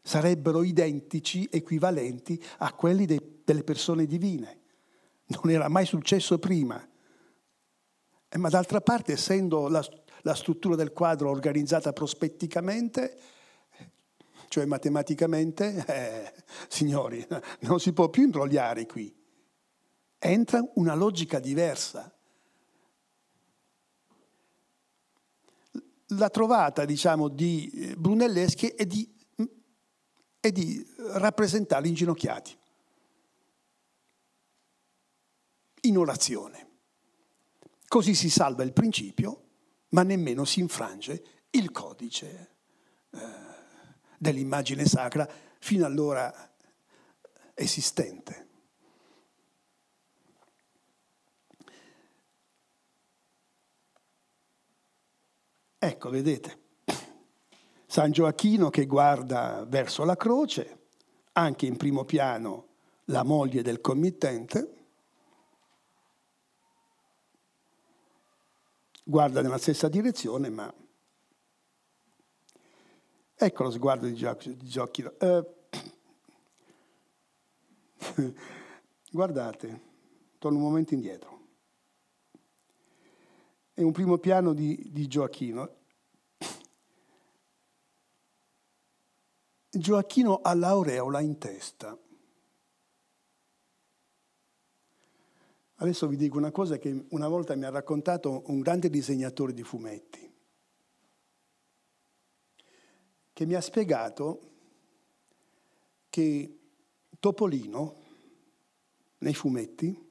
sarebbero identici, equivalenti a quelli dei, delle persone divine. Non era mai successo prima. Eh, ma d'altra parte, essendo la, la struttura del quadro organizzata prospetticamente, cioè matematicamente, eh, signori, non si può più imbrogliare qui. Entra una logica diversa. La trovata, diciamo, di Brunelleschi è di e di rappresentarli inginocchiati in orazione. Così si salva il principio, ma nemmeno si infrange il codice eh, dell'immagine sacra fino allora esistente. Ecco, vedete. San Gioacchino che guarda verso la croce, anche in primo piano la moglie del committente, guarda nella stessa direzione, ma ecco lo sguardo di, Gioacchino. Eh, guardate, torno un momento indietro. È un primo piano di, di Gioacchino. Gioacchino ha l'aureola in testa. Adesso vi dico una cosa che una volta mi ha raccontato un grande disegnatore di fumetti, che mi ha spiegato che Topolino, nei fumetti,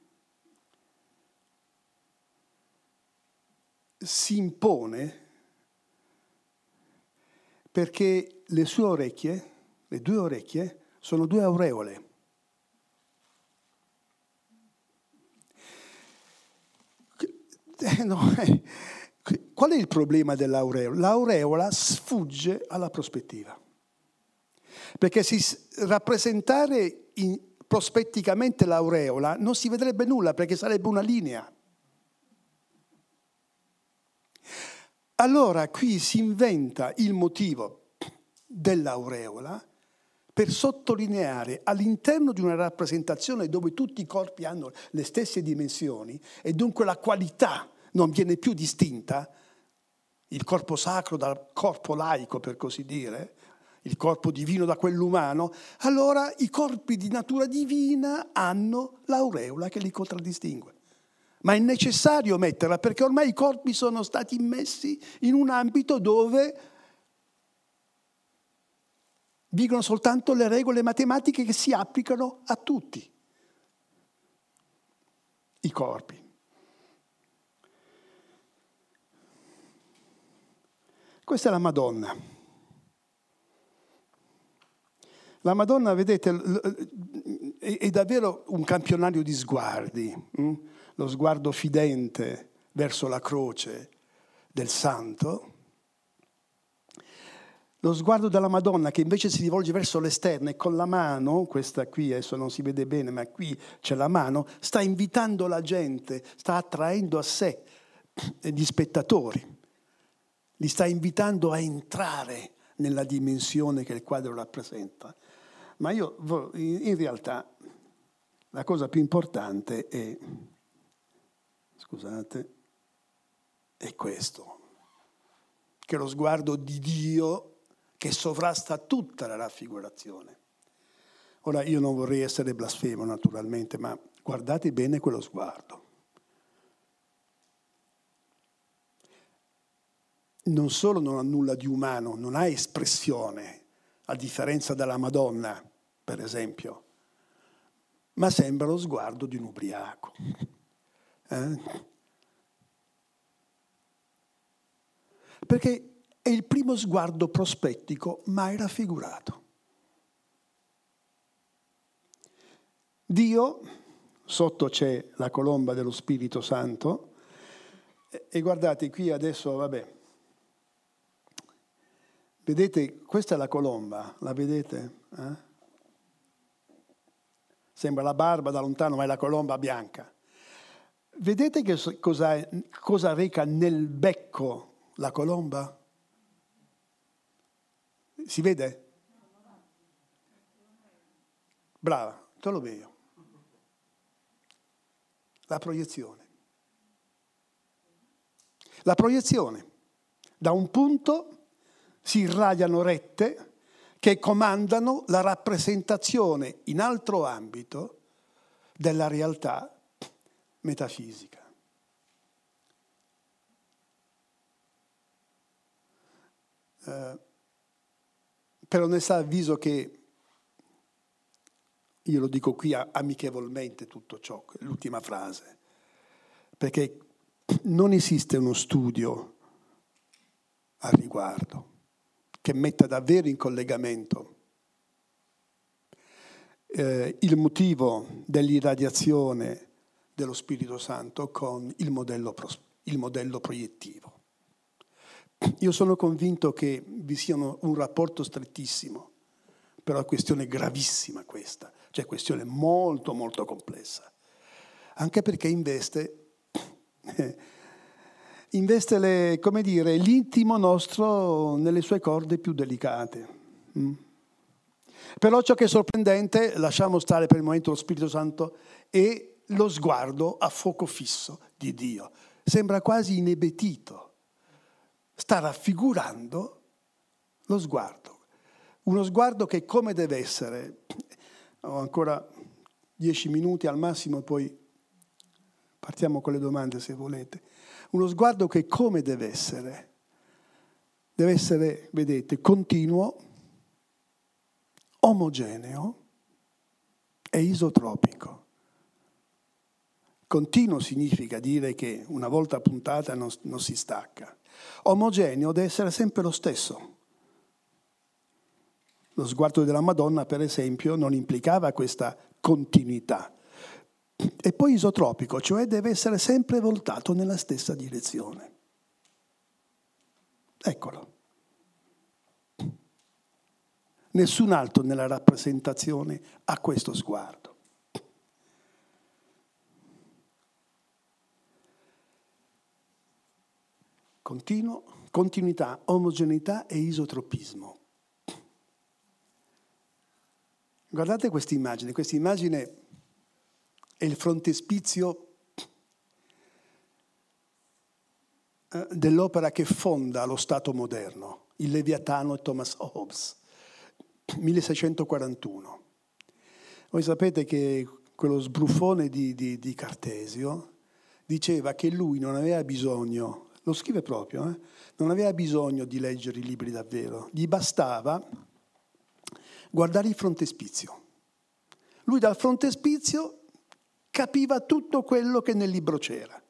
si impone perché le sue orecchie, le due orecchie, sono due aureole. Eh, no, eh. Qual è il problema dell'aureola? L'aureola sfugge alla prospettiva. Perché se rappresentare prospetticamente l'aureola non si vedrebbe nulla perché sarebbe una linea. Allora qui si inventa il motivo dell'aureola per sottolineare all'interno di una rappresentazione dove tutti i corpi hanno le stesse dimensioni e dunque la qualità non viene più distinta, il corpo sacro dal corpo laico per così dire, il corpo divino da quell'umano, allora i corpi di natura divina hanno l'aureola che li contraddistingue. Ma è necessario metterla perché ormai i corpi sono stati immessi in un ambito dove vigono soltanto le regole matematiche che si applicano a tutti i corpi. Questa è la Madonna. La Madonna, vedete, è davvero un campionario di sguardi, hm? Lo sguardo fidente verso la croce del santo, lo sguardo della Madonna che invece si rivolge verso l'esterno e con la mano, questa qui adesso non si vede bene, ma qui c'è la mano, sta invitando la gente, sta attraendo a sé gli spettatori li sta invitando a entrare nella dimensione che il quadro rappresenta. Ma io, in realtà, la cosa più importante è, scusate, è questo, che lo sguardo di Dio che sovrasta tutta la raffigurazione. Ora io non vorrei essere blasfemo naturalmente, ma guardate bene quello sguardo. non solo non ha nulla di umano, non ha espressione, a differenza della Madonna, per esempio, ma sembra lo sguardo di un ubriaco. Eh? Perché è il primo sguardo prospettico mai raffigurato. Dio, sotto c'è la colomba dello Spirito Santo, e guardate qui adesso, vabbè, Vedete, questa è la colomba, la vedete? Eh? Sembra la barba da lontano, ma è la colomba bianca. Vedete che cosa, cosa reca nel becco la colomba? Si vede? Brava, te lo vedo. La proiezione. La proiezione da un punto si irradiano rette che comandano la rappresentazione in altro ambito della realtà metafisica. Eh, per onestà avviso che, io lo dico qui amichevolmente tutto ciò, l'ultima frase, perché non esiste uno studio al riguardo che metta davvero in collegamento eh, il motivo dell'irradiazione dello Spirito Santo con il modello, il modello proiettivo. Io sono convinto che vi sia un rapporto strettissimo, però è questione gravissima questa, cioè questione molto molto complessa, anche perché investe investe le, dire, l'intimo nostro nelle sue corde più delicate. Mm. Però ciò che è sorprendente, lasciamo stare per il momento lo Spirito Santo, è lo sguardo a fuoco fisso di Dio. Sembra quasi inebetito. Sta raffigurando lo sguardo. Uno sguardo che come deve essere. Ho ancora dieci minuti al massimo, poi partiamo con le domande se volete uno sguardo che come deve essere? Deve essere, vedete, continuo, omogeneo e isotropico. Continuo significa dire che una volta puntata non, non si stacca. Omogeneo deve essere sempre lo stesso. Lo sguardo della Madonna, per esempio, non implicava questa continuità. E poi isotropico, cioè deve essere sempre voltato nella stessa direzione. Eccolo. Nessun altro nella rappresentazione ha questo sguardo. Continuo, continuità, omogeneità e isotropismo. Guardate questa immagine, questa immagine è il frontespizio eh, dell'opera che fonda lo Stato moderno, il Leviatano e Thomas Hobbes, 1641. Voi sapete che quello sbruffone di, di, di Cartesio diceva che lui non aveva bisogno, lo scrive proprio, eh, non aveva bisogno di leggere i libri davvero, gli bastava guardare il frontespizio. Lui dal frontespizio capiva tutto quello che nel libro c'era.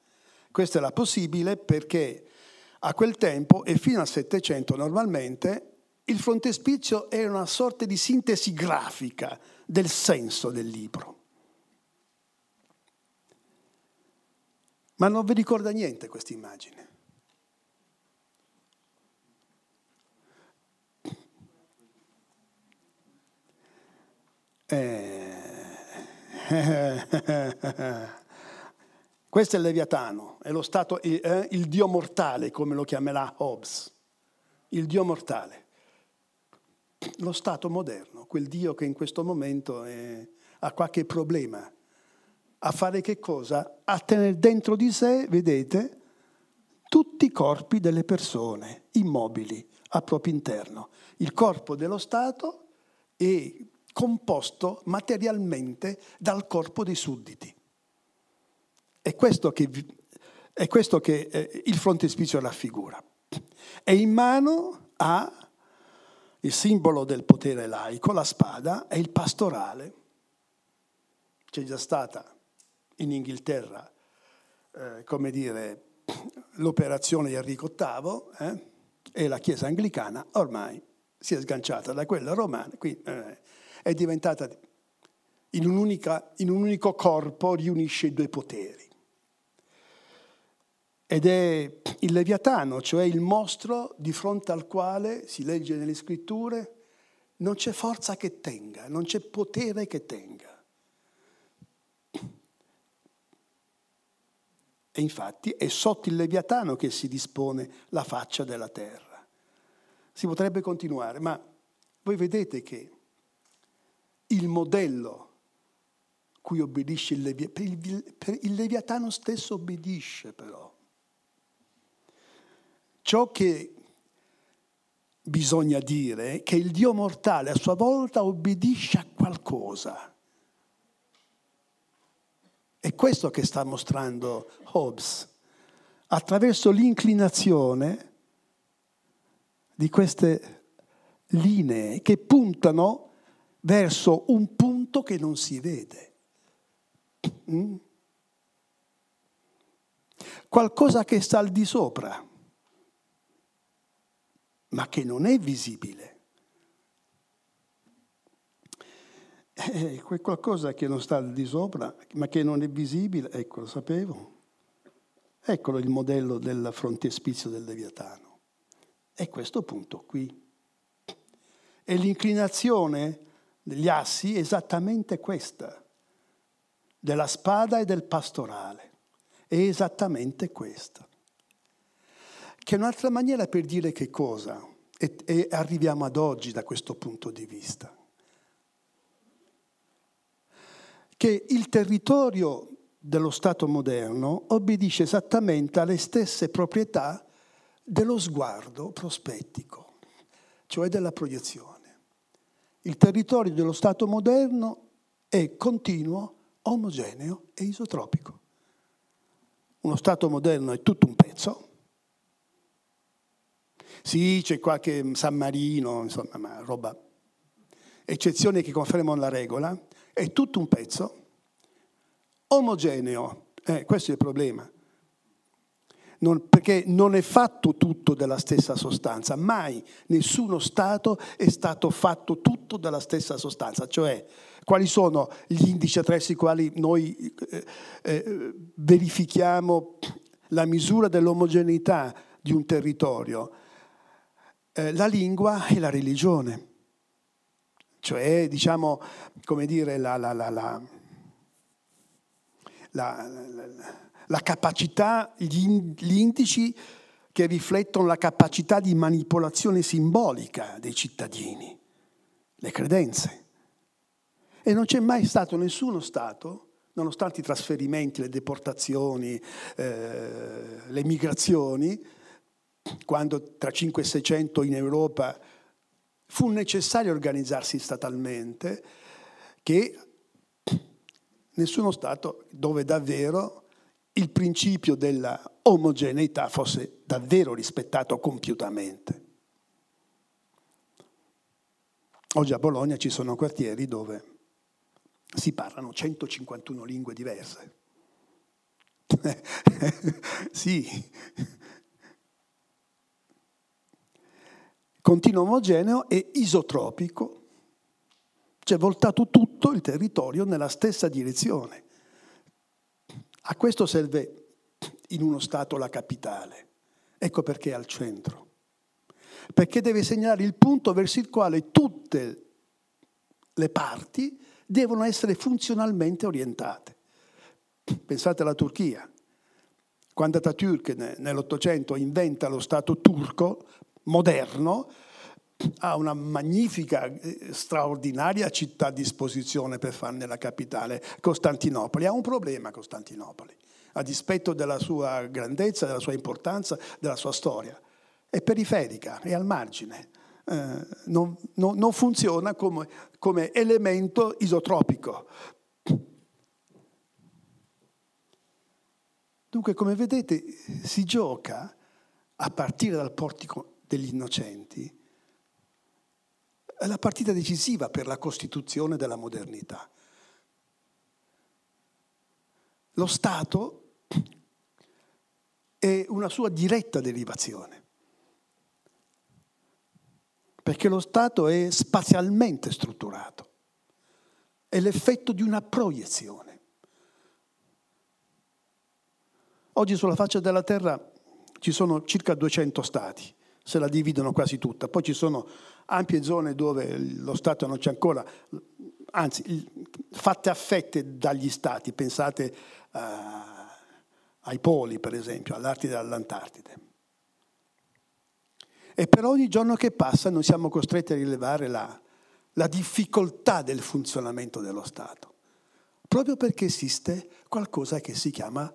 Questo era possibile perché a quel tempo e fino al Settecento normalmente il frontespizio era una sorta di sintesi grafica del senso del libro. Ma non vi ricorda niente questa immagine. Eh, questo è il Leviatano, è lo stato, eh, il Dio mortale, come lo chiamerà Hobbes, il Dio mortale. Lo Stato moderno, quel Dio che in questo momento è, ha qualche problema. A fare che cosa? A tenere dentro di sé, vedete, tutti i corpi delle persone immobili al proprio interno. Il corpo dello Stato e composto materialmente dal corpo dei sudditi. È questo che, è questo che eh, il frontespizio raffigura. E in mano ha il simbolo del potere laico, la spada, e il pastorale. C'è già stata in Inghilterra, eh, come dire, l'operazione di Enrico VIII eh, e la Chiesa anglicana ormai si è sganciata da quella romana. Quindi, eh, è diventata in, un'unica, in un unico corpo, riunisce i due poteri. Ed è il Leviatano, cioè il mostro di fronte al quale, si legge nelle scritture, non c'è forza che tenga, non c'è potere che tenga. E infatti è sotto il Leviatano che si dispone la faccia della terra. Si potrebbe continuare, ma voi vedete che il modello cui obbedisce il Leviatano, il Leviatano stesso obbedisce però. Ciò che bisogna dire è che il Dio mortale a sua volta obbedisce a qualcosa. È questo che sta mostrando Hobbes, attraverso l'inclinazione di queste linee che puntano verso un punto che non si vede. Mm? Qualcosa che sta al di sopra, ma che non è visibile. Eh, qualcosa che non sta al di sopra, ma che non è visibile, ecco, lo sapevo. Eccolo il modello del frontespizio del Leviatano. È questo punto qui. E l'inclinazione degli assi è esattamente questa, della spada e del pastorale. È esattamente questa. Che è un'altra maniera per dire che cosa, e, e arriviamo ad oggi da questo punto di vista. Che il territorio dello Stato moderno obbedisce esattamente alle stesse proprietà dello sguardo prospettico, cioè della proiezione. Il territorio dello Stato moderno è continuo, omogeneo e isotropico. Uno Stato moderno è tutto un pezzo. Sì, c'è qualche San Marino, insomma, ma roba. Eccezioni che confermano la regola. È tutto un pezzo. Omogeneo. Eh, questo è il problema non, perché non è fatto tutto della stessa sostanza, mai nessuno Stato è stato fatto tutto della stessa sostanza, cioè quali sono gli indici attraverso i quali noi eh, eh, verifichiamo la misura dell'omogeneità di un territorio? Eh, la lingua e la religione, cioè diciamo, come dire, la, la, la, la la capacità, gli, indici che riflettono la capacità di manipolazione simbolica dei cittadini, le credenze. E non c'è mai stato nessuno Stato nonostante i trasferimenti, le deportazioni, eh, le migrazioni, quando tra 5 e 600 in Europa fu necessario organizzarsi statalmente, che nessuno Stato dove davvero il principio della omogeneità fosse davvero rispettato compiutamente. Oggi a Bologna ci sono quartieri dove si parlano 151 lingue diverse. sì. Continuo omogeneo e isotropico, cioè voltato tutto il territorio nella stessa direzione. A questo serve in uno Stato la capitale. Ecco perché è al centro. Perché deve segnalare il punto verso il quale tutte le parti devono essere funzionalmente orientate. Pensate alla Turchia. Quando Atatürk nell'Ottocento inventa lo Stato turco moderno, ha una magnifica, eh, straordinaria città a disposizione per farne la capitale, Costantinopoli. Ha un problema Costantinopoli, a dispetto della sua grandezza, della sua importanza, della sua storia. È periferica, è al margine. Eh, non, non, non, funziona come, come elemento isotropico. Dunque, come vedete, si gioca a partire dal portico degli innocenti la partita decisiva per la costituzione della modernità. Lo Stato è una sua diretta derivazione perché lo Stato è spazialmente strutturato, è l'effetto di una proiezione. Oggi sulla faccia della Terra ci sono circa 200 Stati, se la dividono quasi tutta, poi ci sono ampie zone dove lo Stato non c'è ancora, anzi fatte a fette dagli Stati, pensate uh, ai poli per esempio, all'Artide e all'Antartide. E per ogni giorno che passa noi siamo costretti a rilevare la, la difficoltà del funzionamento dello Stato, proprio perché esiste qualcosa che si chiama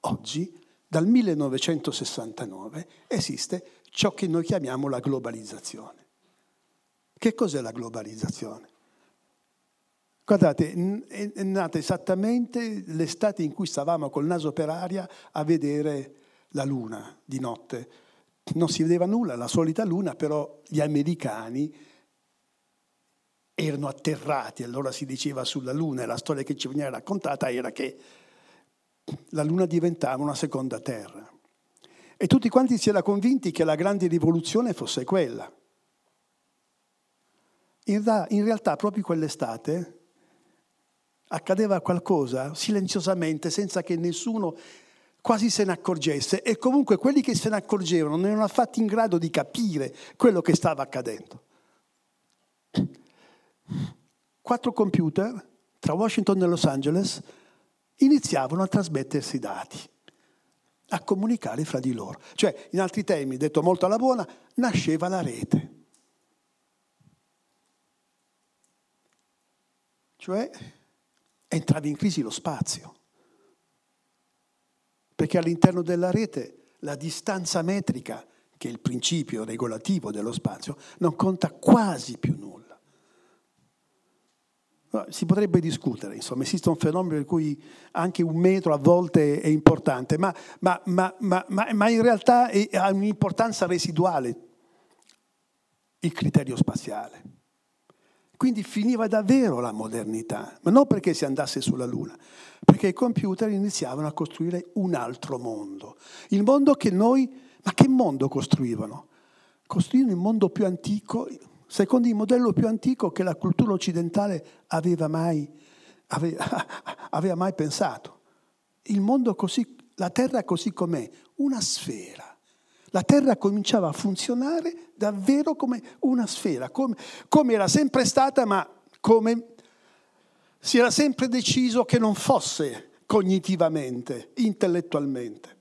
oggi, dal 1969, esiste ciò che noi chiamiamo la globalizzazione. Che cos'è la globalizzazione? Guardate, è nata esattamente l'estate in cui stavamo col naso per aria a vedere la luna di notte non si vedeva nulla, la solita luna, però gli americani erano atterrati, allora si diceva sulla luna e la storia che ci veniva raccontata era che la luna diventava una seconda terra. E tutti quanti si erano convinti che la grande rivoluzione fosse quella. In, ra- in realtà proprio quell'estate accadeva qualcosa silenziosamente, senza che nessuno quasi se ne accorgesse e comunque quelli che se ne accorgevano non erano affatto in grado di capire quello che stava accadendo. Quattro computer tra Washington e Los Angeles iniziavano a trasmettersi dati, a comunicare fra di loro. Cioè, in altri termini, detto molto alla buona, nasceva la rete. Cioè, entrava in crisi lo spazio perché all'interno della rete la distanza metrica, che è il principio regolativo dello spazio, non conta quasi più nulla. Si potrebbe discutere, insomma, esiste un fenomeno per cui anche un metro a volte è importante, ma, ma, ma, ma in realtà ha un'importanza residuale il criterio spaziale. Quindi finiva davvero la modernità, ma non perché si andasse sulla Luna, perché i computer iniziavano a costruire un altro mondo. Il mondo che noi, ma che mondo costruivano? Costruivano il mondo più antico, secondo il modello più antico che la cultura occidentale aveva mai, aveva, aveva mai pensato. Il mondo così, la Terra così com'è, una sfera. La Terra cominciava a funzionare davvero come una sfera, come, come era sempre stata, ma come si era sempre deciso che non fosse cognitivamente, intellettualmente.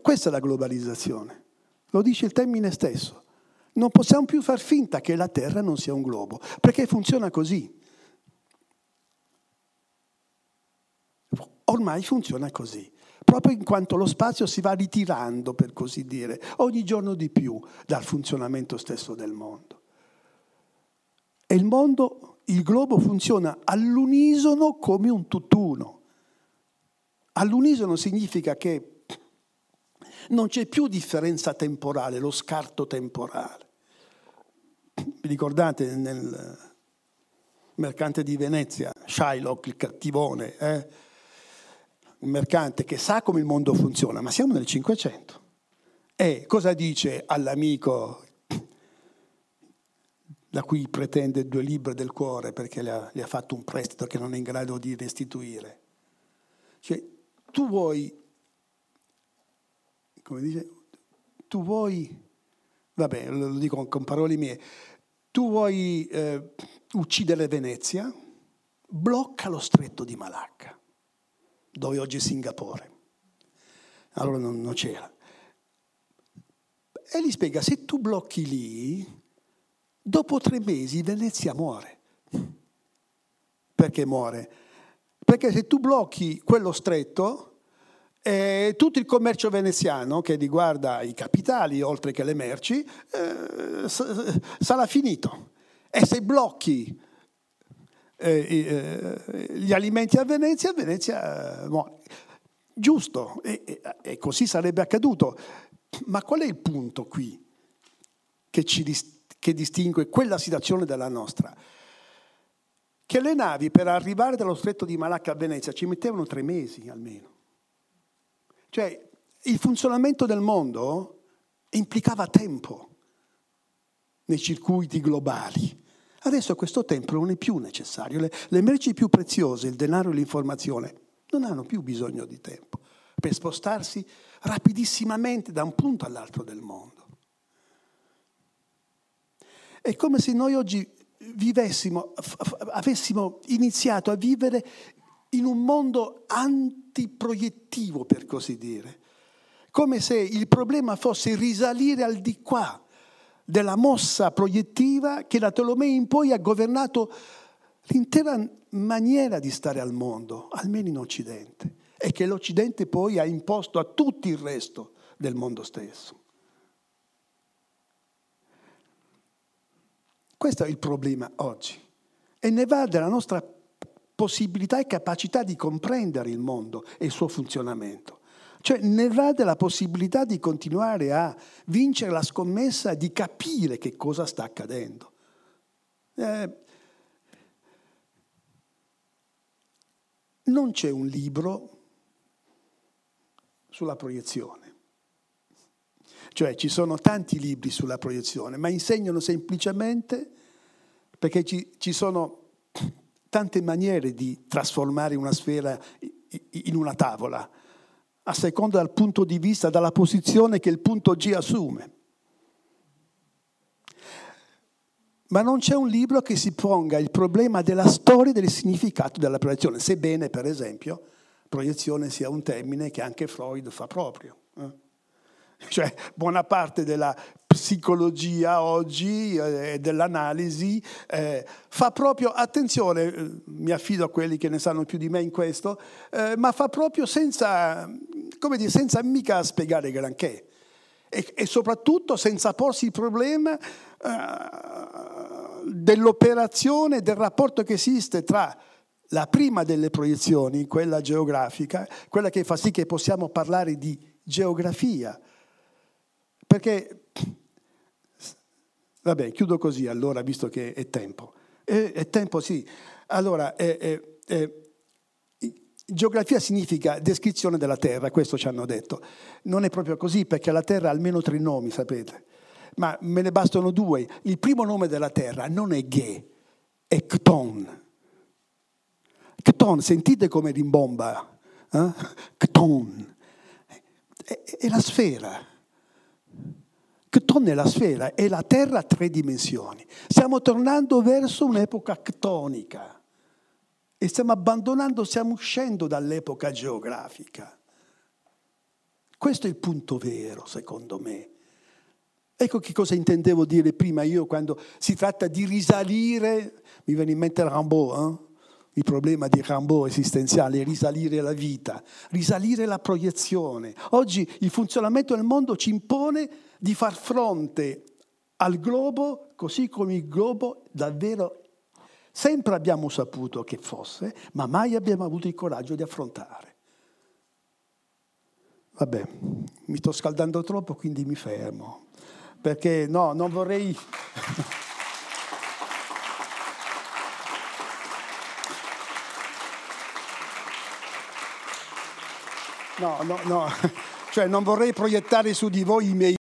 Questa è la globalizzazione, lo dice il termine stesso. Non possiamo più far finta che la Terra non sia un globo, perché funziona così. Ormai funziona così, proprio in quanto lo spazio si va ritirando, per così dire, ogni giorno di più dal funzionamento stesso del mondo. E il mondo, il globo funziona all'unisono come un tutt'uno. All'unisono significa che non c'è più differenza temporale, lo scarto temporale. Vi ricordate nel mercante di Venezia, Shylock, il cattivone, eh? Il mercante che sa come il mondo funziona, ma siamo nel Cinquecento. E cosa dice all'amico da cui pretende due libri del cuore perché le ha, le ha fatto un prestito che non è in grado di restituire? Cioè, tu vuoi, come dice, tu vuoi, vabbè, lo dico con parole mie, tu vuoi eh, uccidere Venezia, blocca lo stretto di Malacca, dove oggi è Singapore. Allora non, non c'era. E gli spiega, se tu blocchi lì, dopo tre mesi Venezia muore. Perché muore? Perché se tu blocchi quello stretto, eh, tutto il commercio veneziano che riguarda i capitali oltre che le merci eh, sarà finito. E se blocchi gli alimenti a Venezia, Venezia muore. Giusto, e, e, e, così sarebbe accaduto. Ma qual è il punto qui che, ci, che distingue quella situazione dalla nostra? che le navi per arrivare dallo stretto di Malacca a Venezia ci mettevano tre mesi almeno. Cioè il funzionamento del mondo implicava tempo nei circuiti globali. Adesso questo tempo non è più necessario. Le, le merci più preziose, il denaro e l'informazione, non hanno più bisogno di tempo per spostarsi rapidissimamente da un punto all'altro del mondo. È come se noi oggi vivessimo, avessimo iniziato a vivere in un mondo antiproiettivo, per così dire, come se il problema fosse risalire al di qua della mossa proiettiva che da Tolomei in poi ha governato l'intera maniera di stare al mondo, almeno in Occidente, e che l'Occidente poi ha imposto a tutto il resto del mondo stesso. Questo è il problema oggi. E ne va della nostra possibilità e capacità di comprendere il mondo e il suo funzionamento. Cioè ne va della possibilità di continuare a vincere la scommessa di capire che cosa sta accadendo. Eh, non c'è un libro sulla proiezione. Cioè ci sono tanti libri sulla proiezione, ma insegnano semplicemente perché ci, ci sono tante maniere di trasformare una sfera in una tavola, a seconda dal punto di vista, dalla posizione che il punto G assume. Ma non c'è un libro che si ponga il problema della storia e del significato della proiezione, sebbene, per esempio, proiezione sia un termine che anche Freud fa proprio. Eh? Cioè, buona parte della psicologia oggi e eh, dell'analisi eh, fa proprio, attenzione, eh, mi affido a quelli che ne sanno più di me in questo, eh, ma fa proprio senza, come dire, senza mica spiegare granché. E, e soprattutto senza porsi il problema eh, dell'operazione, del rapporto che esiste tra la prima delle proiezioni, quella geografica, quella che fa sì che possiamo parlare di geografia, perché, vabbè, chiudo così allora, visto che è tempo. È, è tempo, sì. Allora, è, è, geografia significa descrizione della Terra, questo ci hanno detto. Non è proprio così, perché la Terra ha almeno tre nomi, sapete. Ma me ne bastano due. Il primo nome della Terra non è Ge, è Cton. Cton, sentite come rimbomba. Eh? Cton. È, è la sfera. Cton è la sfera, è la Terra a tre dimensioni. Stiamo tornando verso un'epoca ctonica e stiamo abbandonando, stiamo uscendo dall'epoca geografica. Questo è il punto vero, secondo me. Ecco che cosa intendevo dire prima io quando si tratta di risalire, mi viene in mente Rimbaud, eh? Il problema di Rimbaud esistenziale, risalire la vita, risalire la proiezione. Oggi il funzionamento del mondo ci impone di far fronte al globo così come il globo davvero sempre abbiamo saputo che fosse, ma mai abbiamo avuto il coraggio di affrontare. Vabbè, mi sto scaldando troppo, quindi mi fermo perché no, non vorrei... No, no, no, cioè non vorrei proiettare su di voi i miei